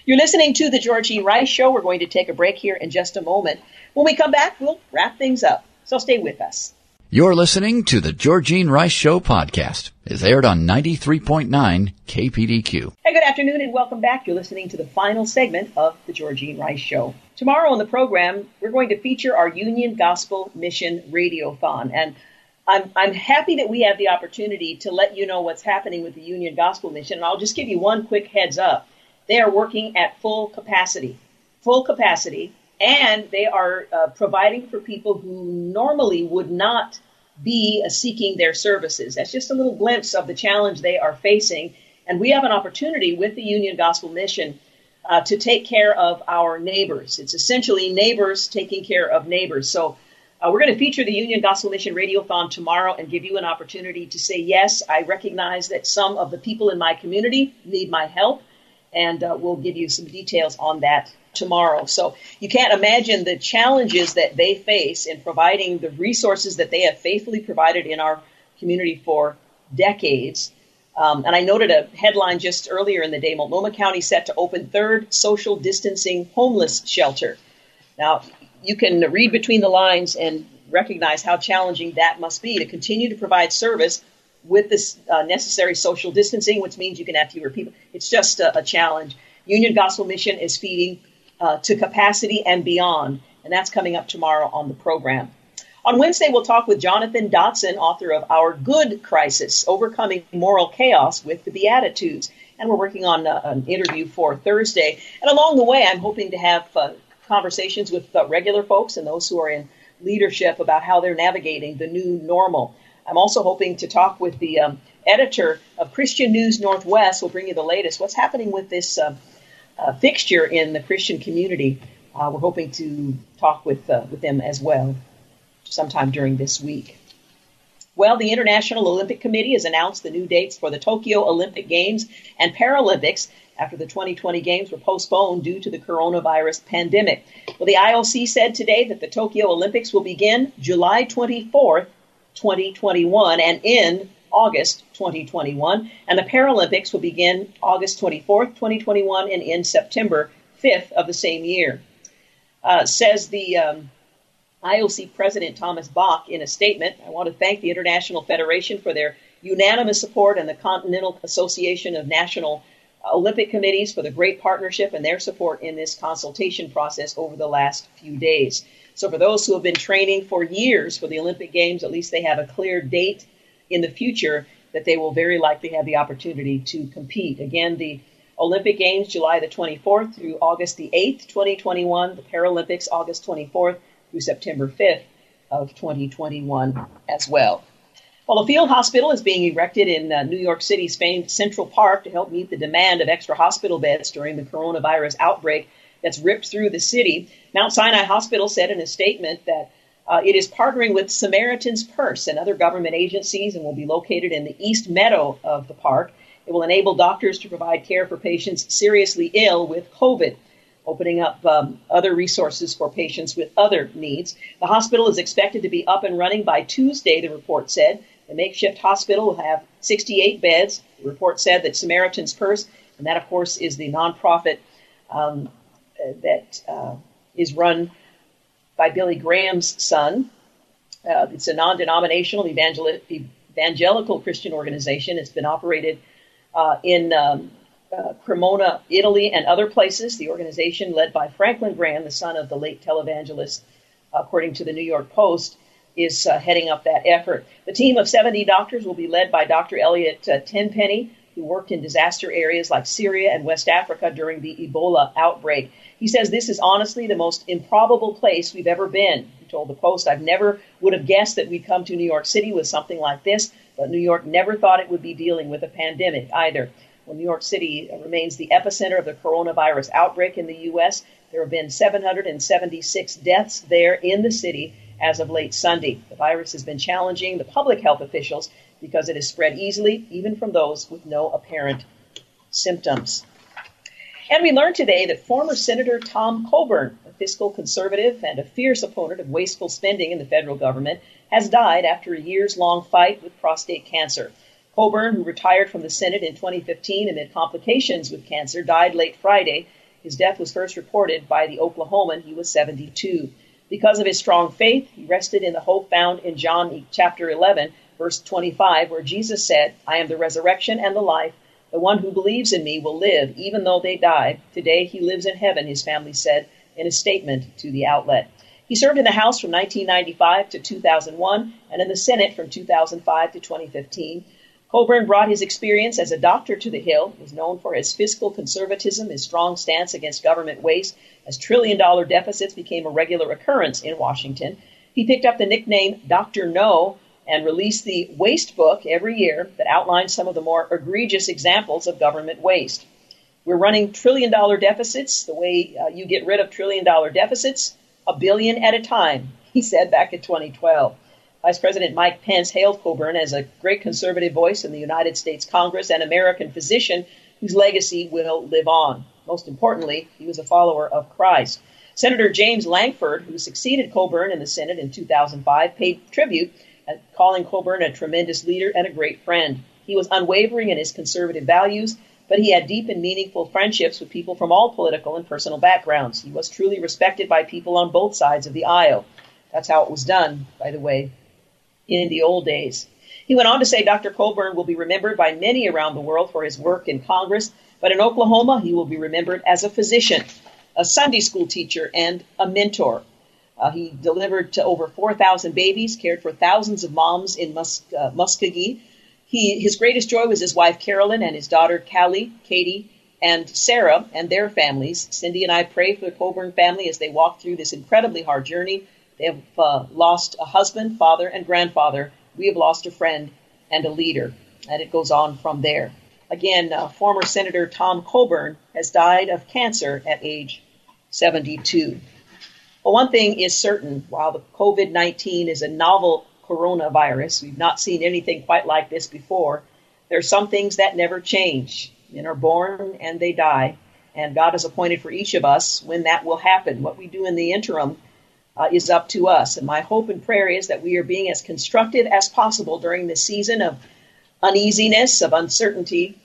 You're listening to the Georgene Rice Show. We're going to take a break here in just a moment. When we come back, we'll wrap things up. So stay with us. You're listening to the Georgene Rice Show podcast. It's aired on 93.9 KPDQ. Hey, good afternoon and welcome back. You're listening to the final segment of the Georgene Rice Show. Tomorrow on the program, we're going to feature our Union Gospel Mission Radiothon. And I'm, I'm happy that we have the opportunity to let you know what's happening with the Union Gospel Mission. And I'll just give you one quick heads up. They are working at full capacity, full capacity, and they are uh, providing for people who normally would not be uh, seeking their services. That's just a little glimpse of the challenge they are facing. And we have an opportunity with the Union Gospel Mission uh, to take care of our neighbors. It's essentially neighbors taking care of neighbors. So uh, we're going to feature the Union Gospel Mission Radiothon tomorrow and give you an opportunity to say, yes, I recognize that some of the people in my community need my help and uh, we'll give you some details on that tomorrow. So you can't imagine the challenges that they face in providing the resources that they have faithfully provided in our community for decades. Um, and I noted a headline just earlier in the day Multnomah County set to open third social distancing homeless shelter. Now, you can read between the lines and recognize how challenging that must be to continue to provide service with this uh, necessary social distancing, which means you can have fewer people. It's just a, a challenge. Union Gospel Mission is feeding uh, to capacity and beyond, and that's coming up tomorrow on the program. On Wednesday, we'll talk with Jonathan Dodson, author of Our Good Crisis Overcoming Moral Chaos with the Beatitudes. And we're working on uh, an interview for Thursday. And along the way, I'm hoping to have uh, conversations with uh, regular folks and those who are in leadership about how they're navigating the new normal. I'm also hoping to talk with the um, editor of Christian News Northwest. We'll bring you the latest. What's happening with this uh, uh, fixture in the Christian community? Uh, we're hoping to talk with with them as well sometime during this week. Well, the International Olympic Committee has announced the new dates for the Tokyo Olympic Games and Paralympics after the 2020 Games were postponed due to the coronavirus pandemic. Well, the IOC said today that the Tokyo Olympics will begin July 24th, 2021 and end August 2021, and the Paralympics will begin August 24th, 2021 and end September 5th of the same year. Uh, says the um, IOC President Thomas Bach in a statement. I want to thank the International Federation for their unanimous support and the Continental Association of National Olympic Committees for the great partnership and their support in this consultation process over the last few days. So, for those who have been training for years for the Olympic Games, at least they have a clear date in the future that they will very likely have the opportunity to compete. Again, the Olympic Games, July the 24th through August the 8th, 2021. The Paralympics, August 24th through September 5th of 2021 as well. Well, a field hospital is being erected in uh, New York City's famed Central Park to help meet the demand of extra hospital beds during the coronavirus outbreak that's ripped through the city. Mount Sinai Hospital said in a statement that uh, it is partnering with Samaritan's Purse and other government agencies and will be located in the east meadow of the park. It will enable doctors to provide care for patients seriously ill with COVID opening up um, other resources for patients with other needs. The hospital is expected to be up and running by Tuesday, the report said. The makeshift hospital will have 68 beds. The report said that Samaritan's Purse, and that, of course, is the nonprofit um, that uh, is run by Billy Graham's son. Uh, it's a non denominational evangel- evangelical Christian organization. It's been operated uh, in um, uh, Cremona, Italy, and other places. The organization, led by Franklin Graham, the son of the late televangelist, according to the New York Post, is uh, heading up that effort. The team of 70 doctors will be led by Dr. Elliot uh, Tenpenny, who worked in disaster areas like Syria and West Africa during the Ebola outbreak. He says this is honestly the most improbable place we've ever been. He told the Post, I've never would have guessed that we'd come to New York City with something like this, but New York never thought it would be dealing with a pandemic either. Well, New York City remains the epicenter of the coronavirus outbreak in the U.S. There have been 776 deaths there in the city as of late Sunday. The virus has been challenging the public health officials because it is spread easily, even from those with no apparent symptoms. And we learned today that former Senator Tom Coburn, a fiscal conservative and a fierce opponent of wasteful spending in the federal government, has died after a years long fight with prostate cancer. Coburn, who retired from the Senate in 2015 amid complications with cancer, died late Friday. His death was first reported by the Oklahoman. He was 72. Because of his strong faith, he rested in the hope found in John chapter 11, verse 25, where Jesus said, I am the resurrection and the life. The one who believes in me will live, even though they die. Today he lives in heaven, his family said in a statement to the outlet. He served in the House from 1995 to 2001 and in the Senate from 2005 to 2015. Coburn brought his experience as a doctor to the Hill, was known for his fiscal conservatism, his strong stance against government waste, as trillion dollar deficits became a regular occurrence in Washington. He picked up the nickname Dr. No and release the Waste Book every year that outlines some of the more egregious examples of government waste. We're running trillion dollar deficits the way uh, you get rid of trillion dollar deficits, a billion at a time, he said back in 2012. Vice President Mike Pence hailed Coburn as a great conservative voice in the United States Congress and American physician whose legacy will live on. Most importantly, he was a follower of Christ. Senator James Lankford, who succeeded Coburn in the Senate in 2005, paid tribute, calling Coburn a tremendous leader and a great friend. He was unwavering in his conservative values, but he had deep and meaningful friendships with people from all political and personal backgrounds. He was truly respected by people on both sides of the aisle. That's how it was done, by the way, in the old days. He went on to say Dr. Colburn will be remembered by many around the world for his work in Congress, but in Oklahoma, he will be remembered as a physician, a Sunday school teacher, and a mentor. Uh, he delivered to over 4,000 babies, cared for thousands of moms in Mus- uh, Muskogee. He, his greatest joy was his wife Carolyn and his daughter Callie, Katie, and Sarah and their families. Cindy and I pray for the Coburn family as they walk through this incredibly hard journey. They have uh, lost a husband, father, and grandfather. We have lost a friend and a leader. And it goes on from there. Again, uh, former Senator Tom Coburn has died of cancer at age 72. Well, one thing is certain while the COVID 19 is a novel coronavirus, we've not seen anything quite like this before. There are some things that never change. Men are born and they die, and God has appointed for each of us when that will happen. What we do in the interim uh, is up to us. And my hope and prayer is that we are being as constructive as possible during this season of uneasiness, of uncertainty,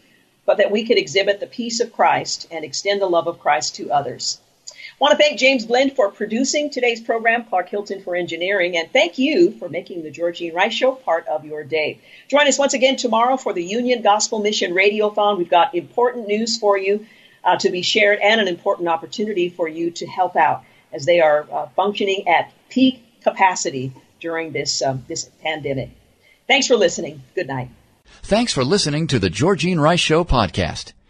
but that we could exhibit the peace of Christ and extend the love of Christ to others. Want to thank James Blend for producing today's program, Clark Hilton for engineering, and thank you for making the Georgene Rice Show part of your day. Join us once again tomorrow for the Union Gospel Mission Radiothon. We've got important news for you uh, to be shared and an important opportunity for you to help out as they are uh, functioning at peak capacity during this um, this pandemic. Thanks for listening. Good night. Thanks for listening to the Georgene Rice Show podcast.